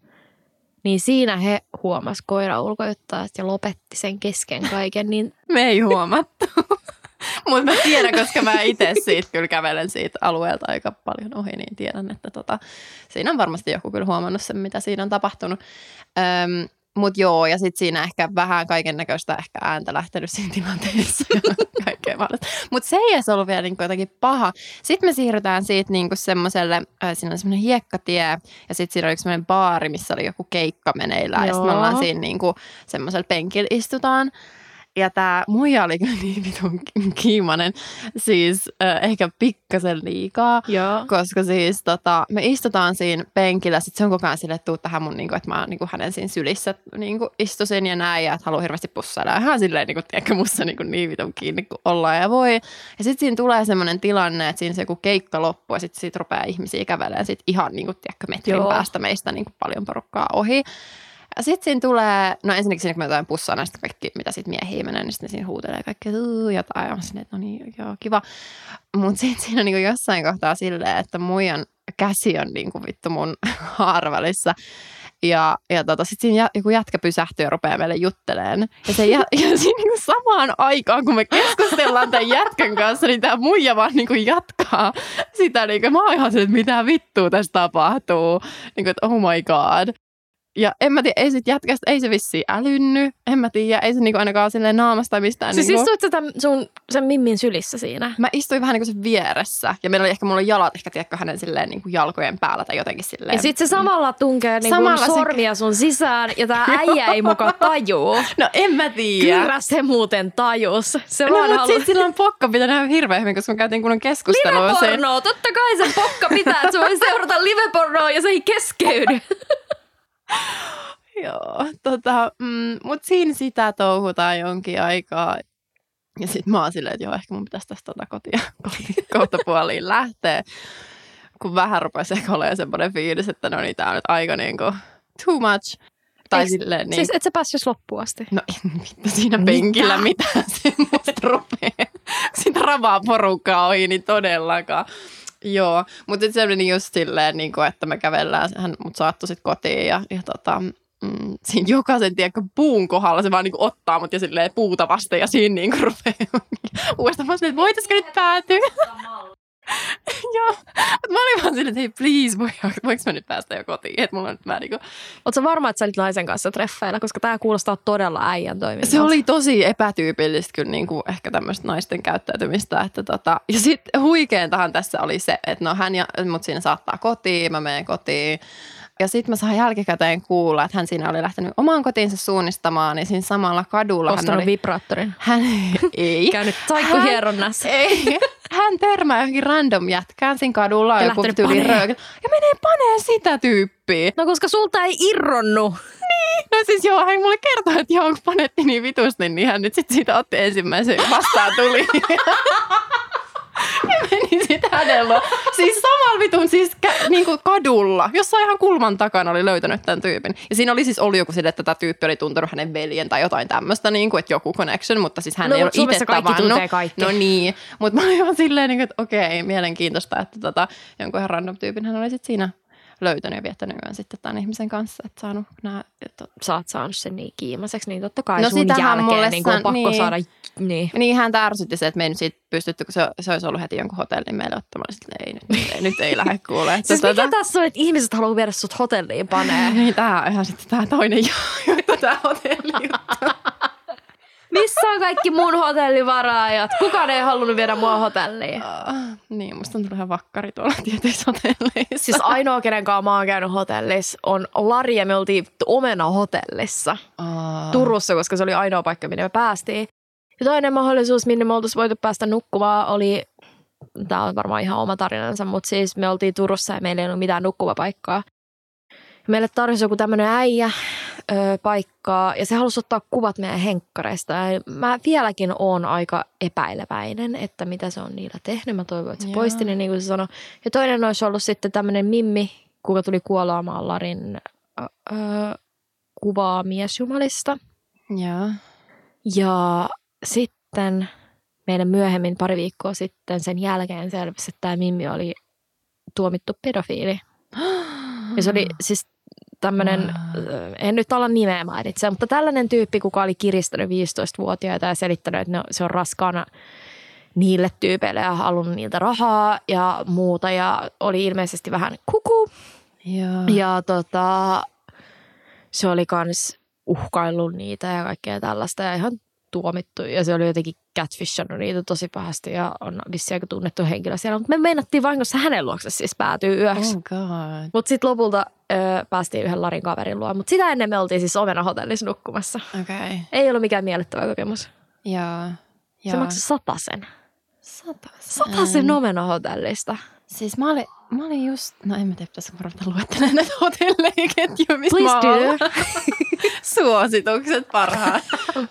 Niin siinä he huomas koira ulkoittaa ja lopetti sen kesken kaiken. Niin... Me ei huomattu. Mutta mä tiedän, koska mä itse siitä kyllä kävelen siitä alueelta aika paljon ohi, niin tiedän, että tota, siinä on varmasti joku kyllä huomannut sen, mitä siinä on tapahtunut. Öm, mutta joo, ja sitten siinä ehkä vähän kaiken näköistä ehkä ääntä lähtenyt siinä tilanteessa kaikkea Mutta se ei edes ollut vielä niinku jotenkin paha. Sitten me siirrytään siitä niinku semmoiselle, äh, siinä on semmoinen hiekkatie, ja sitten siinä oli semmoinen baari, missä oli joku keikka meneillään, ja sitten me ollaan siinä niinku semmoisella penkillä istutaan. Ja tämä muija oli kyllä niin vitun kiimainen, siis äh, ehkä pikkasen liikaa, Joo. koska siis tota, me istutaan siinä penkillä, sitten se on koko ajan sille, että tuu tähän mun, niin kuin, että mä niin kuin hänen siinä sylissä niin kuin istusin ja näin, ja että haluan hirveästi pussailla. Ja hän silleen, niin kuin, tiedätkö, musta niin, kuin niin vitun kiinni kuin ollaan ja voi. Ja sitten siinä tulee semmoinen tilanne, että siinä se joku keikka loppuu, ja sitten siitä rupeaa ihmisiä kävelemään sit ihan niin kuin, tiedätkö, metrin Joo. päästä meistä niin kuin paljon porukkaa ohi. Sitten siinä tulee, no ensinnäkin siinä kun me jotain pussaa näistä kaikki, mitä sitten miehiä menee, niin sitten siinä huutelee kaikkea jotain. Ja sinne, että no niin, joo, kiva. Mutta sitten siinä on niin jossain kohtaa silleen, että muijan käsi on niin kuin vittu mun haarvälissä. Ja, ja tota, sitten siinä joku jätkä pysähtyy ja rupeaa meille jutteleen. Ja, se jä, ja siinä niin samaan aikaan, kun me keskustellaan tämän jätkän kanssa, niin tämä muija vaan niin kuin jatkaa sitä. Niin kuin, mä oon ihan se, että mitä vittua tässä tapahtuu. Niin kuin, että oh my god. Ja en mä tiedä, ei sit jätkästä, ei se vissiin älynny. En mä tiedä, ei se niinku ainakaan silleen naamasta mistään. Siis niinku... istuit sä sun, sen Mimmin sylissä siinä? Mä istuin vähän niinku sen vieressä. Ja meillä oli ehkä mulla jalat ehkä tiedätkö hänen silleen niinku jalkojen päällä tai jotenkin silleen. Ja sit se samalla tunkee niinku samalla sormia se... sun sisään ja tää äijä ei muka tajuu. no en mä tiedä. Kyllä se muuten tajus. Se no, vaan halu... sit silloin pokka pitää nähdä hirveän hyvin, koska me käytiin kunnon keskustelua. Livepornoa, totta kai se pokka pitää, että se voi seurata livepornoa ja se ei keskeydy. Joo, tota, mm, mutta siinä sitä touhutaan jonkin aikaa. Ja sitten mä oon silleen, että joo, ehkä mun pitäisi tästä tota kotia, koti, kohtapuoliin lähteä. Kun vähän rupesi ehkä olemaan semmoinen fiilis, että no niin, tää on nyt aika niinku too much. Tai Eiks- silleen niin. Siis et sä päässyt loppuun asti. No en vittu siinä penkillä mitään semmoista rupeaa. Sitä ravaa porukkaa ohi, niin todellakaan. Joo, mutta se meni just silleen, niin kuin, että me kävellään, hän mut saattoi sitten kotiin ja, ja tota, mm, siinä jokaisen tiedätkö, puun kohdalla se vaan niin kuin ottaa mut ja silleen puuta vasten ja siinä niin kuin rupeaa uudestaan. Mä että voitaisiko nyt päätyä? Joo, mutta mä olin vaan silleen, että hei please, voi, voinko mä nyt päästä jo kotiin? Että mulla on nyt vähän niin kuin Oletko varma, että sä olit naisen kanssa treffeillä? Koska tää kuulostaa todella äijän toiminnalta. Se oli tosi epätyypillistä kyllä niin kuin ehkä tämmöistä naisten käyttäytymistä. Että tota, ja sitten huikeentahan tässä oli se, että no hän ja, mut siinä saattaa kotiin, mä menen kotiin. Ja sitten mä sain jälkikäteen kuulla, että hän siinä oli lähtenyt omaan kotiinsa suunnistamaan, niin siinä samalla kadulla hän Ostanut oli... vibraattorin. Hän ei. Käynyt taikkuhieronnassa. Ei. Hän törmää johonkin random jätkään siinä kadulla. Ja joku tyyli. Ja menee panee sitä tyyppiä. No koska sulta ei irronnu. No siis joo, hän mulle kertoi, että joo, kun panetti niin vitusti, niin hän nyt sitten siitä otti ensimmäisen vastaan tuli. meni sitten hänellä. Siis samalla vitun siis kä- niinku kadulla, jossain ihan kulman takana oli löytänyt tämän tyypin. Ja siinä oli siis ollut joku sille, että tämä tyyppi oli tuntenut hänen veljen tai jotain tämmöistä, niin kuin, että joku connection, mutta siis hän No, ei ole itse tavannut. kaikki. No niin, mutta mä olin vaan silleen, niin kuin, että okei, mielenkiintoista, että tota, jonkun ihan random tyypin hän oli sitten siinä löytänyt ja viettänyt yön sitten tämän ihmisen kanssa, että saanut nämä, että Sä oot saanut sen niin kiimaseksi, niin totta kai No sun jälkeen mulle niin on san- pakko niin. saada. Niin. Niin hän ärsytti se, että me ei nyt siitä pystytty, kun se, se olisi ollut heti jonkun hotellin meille ottamaan. Sitten ei, nyt, ei, nyt ei lähde kuulee. Siis mikä tässä on, että ihmiset haluaa viedä sut hotelliin panee? Niin, tämä on ihan sitten tämä toinen juttu, tämä hotelli juttu. Missä on kaikki mun hotellivaraajat? Kukaan ei halunnut viedä mua hotelliin. Ah, niin, musta on tullut ihan vakkari tuolla tietyissä hotelleissa. Siis ainoa, kenen kanssa mä oon käynyt hotellissa, on Lari ja me oltiin Omena hotellissa Ah. Turussa, koska se oli ainoa paikka, minne me päästiin. Ja toinen mahdollisuus, minne me oltaisiin voitu päästä nukkumaan, oli, tämä on varmaan ihan oma tarinansa, mutta siis me oltiin Turussa ja meillä ei ollut mitään nukkuvapaikkaa. Meille tarjosi joku tämmöinen äijä ö, paikkaa ja se halusi ottaa kuvat meidän henkkareista. Ja mä vieläkin oon aika epäileväinen, että mitä se on niillä tehnyt. Mä toivon, että se Joo. poisti ne, niin kuin se sanoi. Ja toinen olisi ollut sitten tämmöinen Mimmi, kuka tuli kuolaamaan Larin ö, ö, kuvaa miesjumalista. Joo. Ja sitten meidän myöhemmin pari viikkoa sitten sen jälkeen selvisi, että tämä Mimmi oli tuomittu pedofiili. Ja se oli siis tämmöinen, Wow. en nyt ala nimeä mainitse, mutta tällainen tyyppi, kuka oli kiristänyt 15-vuotiaita ja selittänyt, että no, se on raskaana niille tyypeille ja halunnut niiltä rahaa ja muuta. Ja oli ilmeisesti vähän kuku. Joo. Ja tota, se oli kans uhkaillut niitä ja kaikkea tällaista ja ihan tuomittu. Ja se oli jotenkin catfishannut niitä tosi pahasti ja on vissiin aika tunnettu henkilö siellä. Mutta me meinattiin vahingossa hänen luokse siis päätyy yöksi. Oh. Mutta sitten lopulta ö, päästiin yhden Larin kaverin luo. Mutta sitä ennen me oltiin siis Omena hotellissa nukkumassa. Okei. Okay. Ei ollut mikään miellyttävä kokemus. Joo. Se maksoi satasen. Satasen. Satasen Omena hotellista. Siis mä olin, mä olin just, no en mä tiedä, pitäisikö ruveta luettelemaan näitä hotelleketjuja, missä Please mä do. Suositukset parhaat,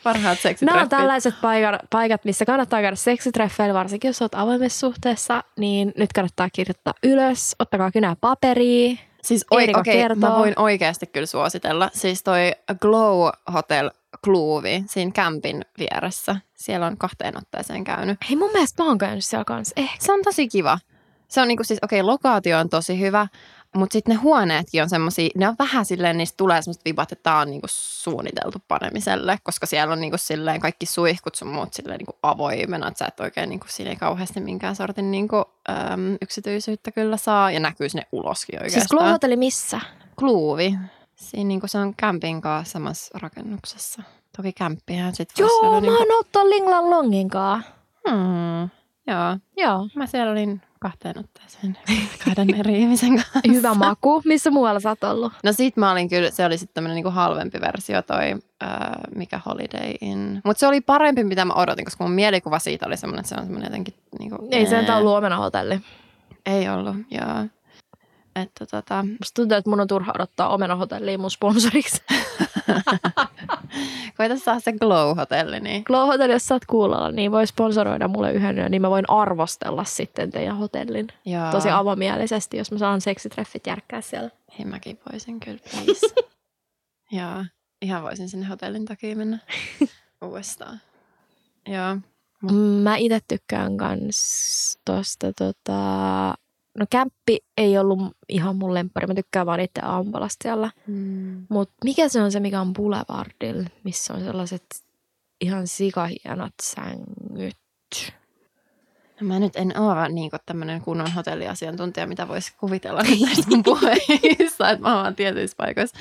parhaat Nämä on seksitreffit. tällaiset paikat, paikat, missä kannattaa käydä seksitreffeillä, varsinkin jos olet avoimessa suhteessa, niin nyt kannattaa kirjoittaa ylös. Ottakaa kynää paperia. Siis oi, okei, kertoo. mä voin oikeasti kyllä suositella. Siis toi Glow Hotel Kluuvi siinä kämpin vieressä. Siellä on kahteen otteeseen käynyt. Hei, mun mielestä mä oon käynyt siellä kanssa. Ehkä. Se on tosi kiva. Se on niinku siis, okei, lokaatio on tosi hyvä, mutta sitten ne huoneetkin on semmoisia, ne on vähän silleen, niistä tulee semmoista vibat, että tää on niinku suunniteltu panemiselle, koska siellä on niinku silleen kaikki suihkut sun muut silleen niinku avoimena, että sä et oikein niinku siinä ei kauheasti minkään sortin niinku, äm, yksityisyyttä kyllä saa, ja näkyy sinne uloskin oikeastaan. Siis Hotelli missä? Kluuvi. Siinä niinku se on kämpin kanssa samassa rakennuksessa. Toki kämppihän sit Joo, mä niinku... oon ollut tuon Linglan Longin kanssa. Hmm, joo, Joo. mä siellä olin kahteen otteeseen kahden eri ihmisen kanssa. Hyvä maku. Missä muualla sä oot ollut? No sit mä olin kyllä, se oli sitten tämmönen niinku halvempi versio toi, ää, mikä Holiday Inn. Mutta se oli parempi, mitä mä odotin, koska mun mielikuva siitä oli semmoinen, että se on semmoinen jotenkin niinku... Ei se ää, nyt ollut Omena Hotelli. Ei ollut, joo. Että tota, Musta tuntuu, että mun on turha odottaa Omena-hotelliin mun sponsoriksi. koita saada se Glow-hotelli, niin Glow Hotel, jos saat kuulolla, niin voi sponsoroida mulle yhden yön, niin mä voin arvostella sitten teidän hotellin. joo. Tosi avomielisesti, jos mä saan seksitreffit järkkää siellä. Hei, mäkin voisin kyllä, please. joo, ihan voisin sinne hotellin takia mennä uudestaan. Joo, Mm, Mä itse tykkään kans tosta tota... No kämppi ei ollut ihan mun lemppari. Mä tykkään vaan itse aamupalasta siellä. mm. Mut mikä se on se, mikä on Boulevardilla, missä on sellaiset ihan sikahienot sängyt? No mä nyt en ole niin tämmöinen kunnon hotelliasiantuntija, mitä voisi kuvitella näistä mun puheista, että mä oon vaan tietyissä paikoissa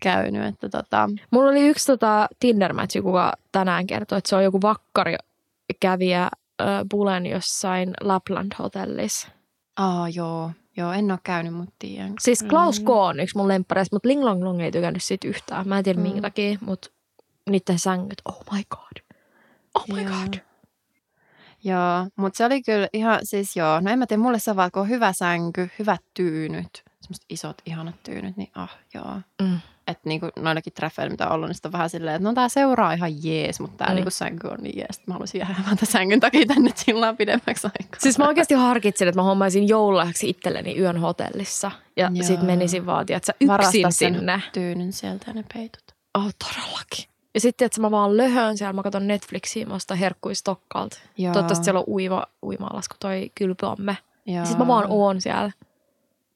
käynyt. Että tota, Mulla oli yksi tota Tinder-matchi, kuka tänään kertoi, että se on joku vakkari kävijä äh, Bulen jossain Lapland-hotellissa. Aa joo, joo, en ole käynyt, mutta tiedän. Siis Klaus Mm. K on yksi mun lemppareista, mutta Ling Long Long ei tykännyt siitä yhtään. Mä en tiedä Mm. minkä takia, mutta niiden sängyt, oh my god. Oh my Joo. god. Joo, mutta se oli kyllä ihan, siis joo, no en mä tiedä, mulle se on hyvä sänky, hyvät tyynyt, semmoiset isot, ihanat tyynyt, niin ah, joo. Mm. Että niinku noillakin treffeillä, mitä on ollut, niin sit on vähän silleen, että no tää seuraa ihan jees, mutta tää Mm. niinku sänky on niin jees. että Mä haluaisin jäädä vaan tämän sängyn takia tänne chillaan pidemmäksi aikaa. Siis mä oikeasti harkitsin, että mä hommaisin joululahjaksi itselleni yön hotellissa. Ja Joo. sit menisin vaan, että yksin Varastaa sen sinne. tyynyn sieltä ja ne peitut. Oh, todellakin. Ja sitten, että mä vaan löhön siellä, mä katson Netflixiä, mä ostan herkkuja Stokkalta. Toivottavasti siellä on uima, uima-alas, kun toi kylpyamme. Sitten mä vaan oon siellä.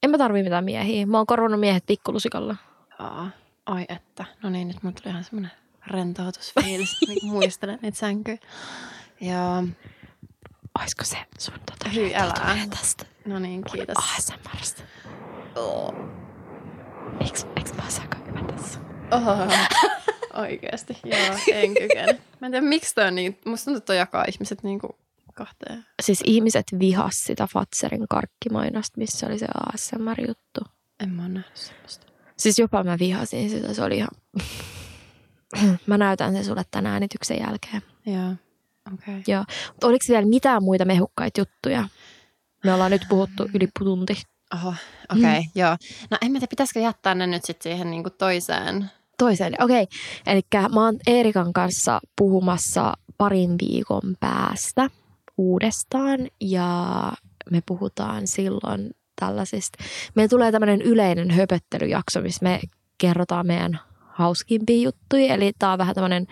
En mä tarvii mitään miehiä. Mä oon korvannut miehet pikkulusikalla. Aa, ai että. No niin, nyt mulla tuli ihan semmoinen rentoutusfiilis, niin muistelen niitä sänkyjä. Joo, Oisko se sun tota Hyi, älä. tästä no niin, kiitos. ASMRstä? Eiks, eiks mä ois aika hyvä tässä? Oho. Oikeasti, joo, en kykene. Mä en tiedä, miksi toi on niin, musta tuntuu, että toi jakaa ihmiset niinku kahteen. Siis ihmiset vihas sitä Fatserin karkkimainosta, missä oli se ASMR-juttu. En mä nähnyt semmoista. Siis jopa mä vihasin sitä, se oli ihan... mä näytän sen sulle tänään äänityksen jälkeen. Joo, okei. Okay. Mutta oliko vielä mitään muita mehukkaita juttuja? Me ollaan nyt puhuttu yli tunti. Oho, okei, okay, mm. joo. No en mä tiedä, pitäisikö jättää ne nyt sitten siihen niinku toiseen. Toiseen, okei. Okay. Eli mä oon Eerikan kanssa puhumassa parin viikon päästä uudestaan ja me puhutaan silloin tällaisista. Meillä tulee tämmöinen yleinen höpöttelyjakso, missä me kerrotaan meidän hauskimpia juttuja. Eli tää on vähän tämmöinen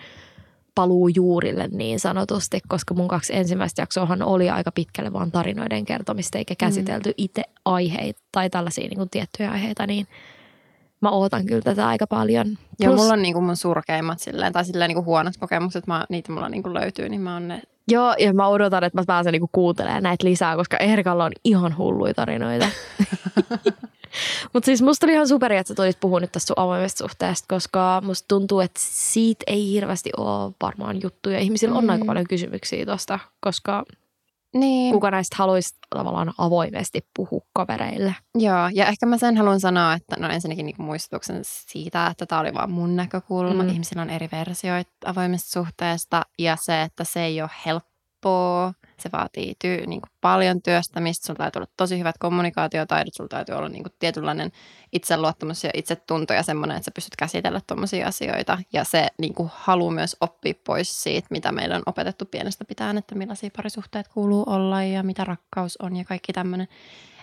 paluu juurille niin sanotusti, koska mun kaksi ensimmäistä jaksoahan oli aika pitkälle vaan tarinoiden kertomista, eikä käsitelty itse aiheita tai tällaisia niin kuin tiettyjä aiheita, niin mä ootan kyllä tätä aika paljon. Joo, mulla on niinku mun surkeimmat silleen, tai silleen niinku huonot kokemukset, mä, niitä mulla niinku löytyy, niin mä oon ne. Joo, ja mä odotan, että mä pääsen niinku kuuntelemaan näitä lisää, koska Erkalla on ihan hulluja tarinoita. Mutta siis musta oli ihan superi, että sä tulit puhua nyt tästä sun avoimesta suhteesta, koska musta tuntuu, että siitä ei hirveästi ole varmaan juttuja. Ihmisillä on Mm. aika paljon kysymyksiä tosta, koska Niin. kuka näistä haluaisi tavallaan avoimesti puhua kavereille. Joo, ja ehkä mä sen haluan sanoa, että no ensinnäkin niinku muistutuksen siitä, että tämä oli vaan mun näkökulma. Mm. Ihmisillä on eri versioita avoimesta suhteesta ja se, että se ei ole helppoa. Se vaatii tyy, niinku paljon työstämistä. Sulla täytyy olla tosi hyvät kommunikaatiotaidot, sulla täytyy olla niinku tietynlainen itseluottamus ja itsetunto ja semmoinen, että sä pystyt käsitellä tuommoisia asioita. Ja se niinku halu myös oppia pois siitä, mitä meillä on opetettu pienestä pitäen, että millaisia parisuhteet kuuluu olla ja mitä rakkaus on ja kaikki tämmöinen.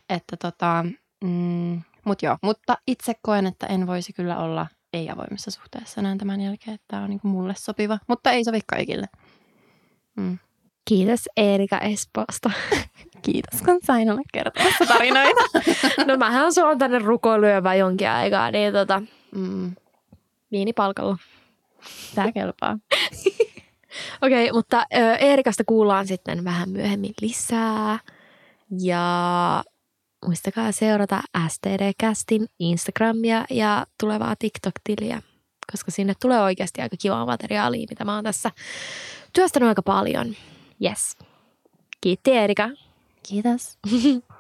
Että tota, mm, mut joo, mutta itse koen, että en voisi kyllä olla ei-avoimessa suhteessa enää tämän jälkeen, että tämä on niinku mulle sopiva, mutta ei sovi kaikille. Mm. Kiitos Erika Espoosta. Kiitos, kun sain olla kertomassa tarinoita. no mähän on tänne rukoilyövä jonkin aikaa, niin tota, mm, viinipalkalla. tämä kelpaa. Okei, okay, mutta ö, Eerikasta kuullaan sitten vähän myöhemmin lisää. Ja muistakaa seurata STD-kästin Instagramia ja tulevaa TikTok-tiliä, koska sinne tulee oikeasti aika kivaa materiaalia, mitä mä oon tässä työstänyt aika paljon. Yes. Kiitti Eerika. Kiitos.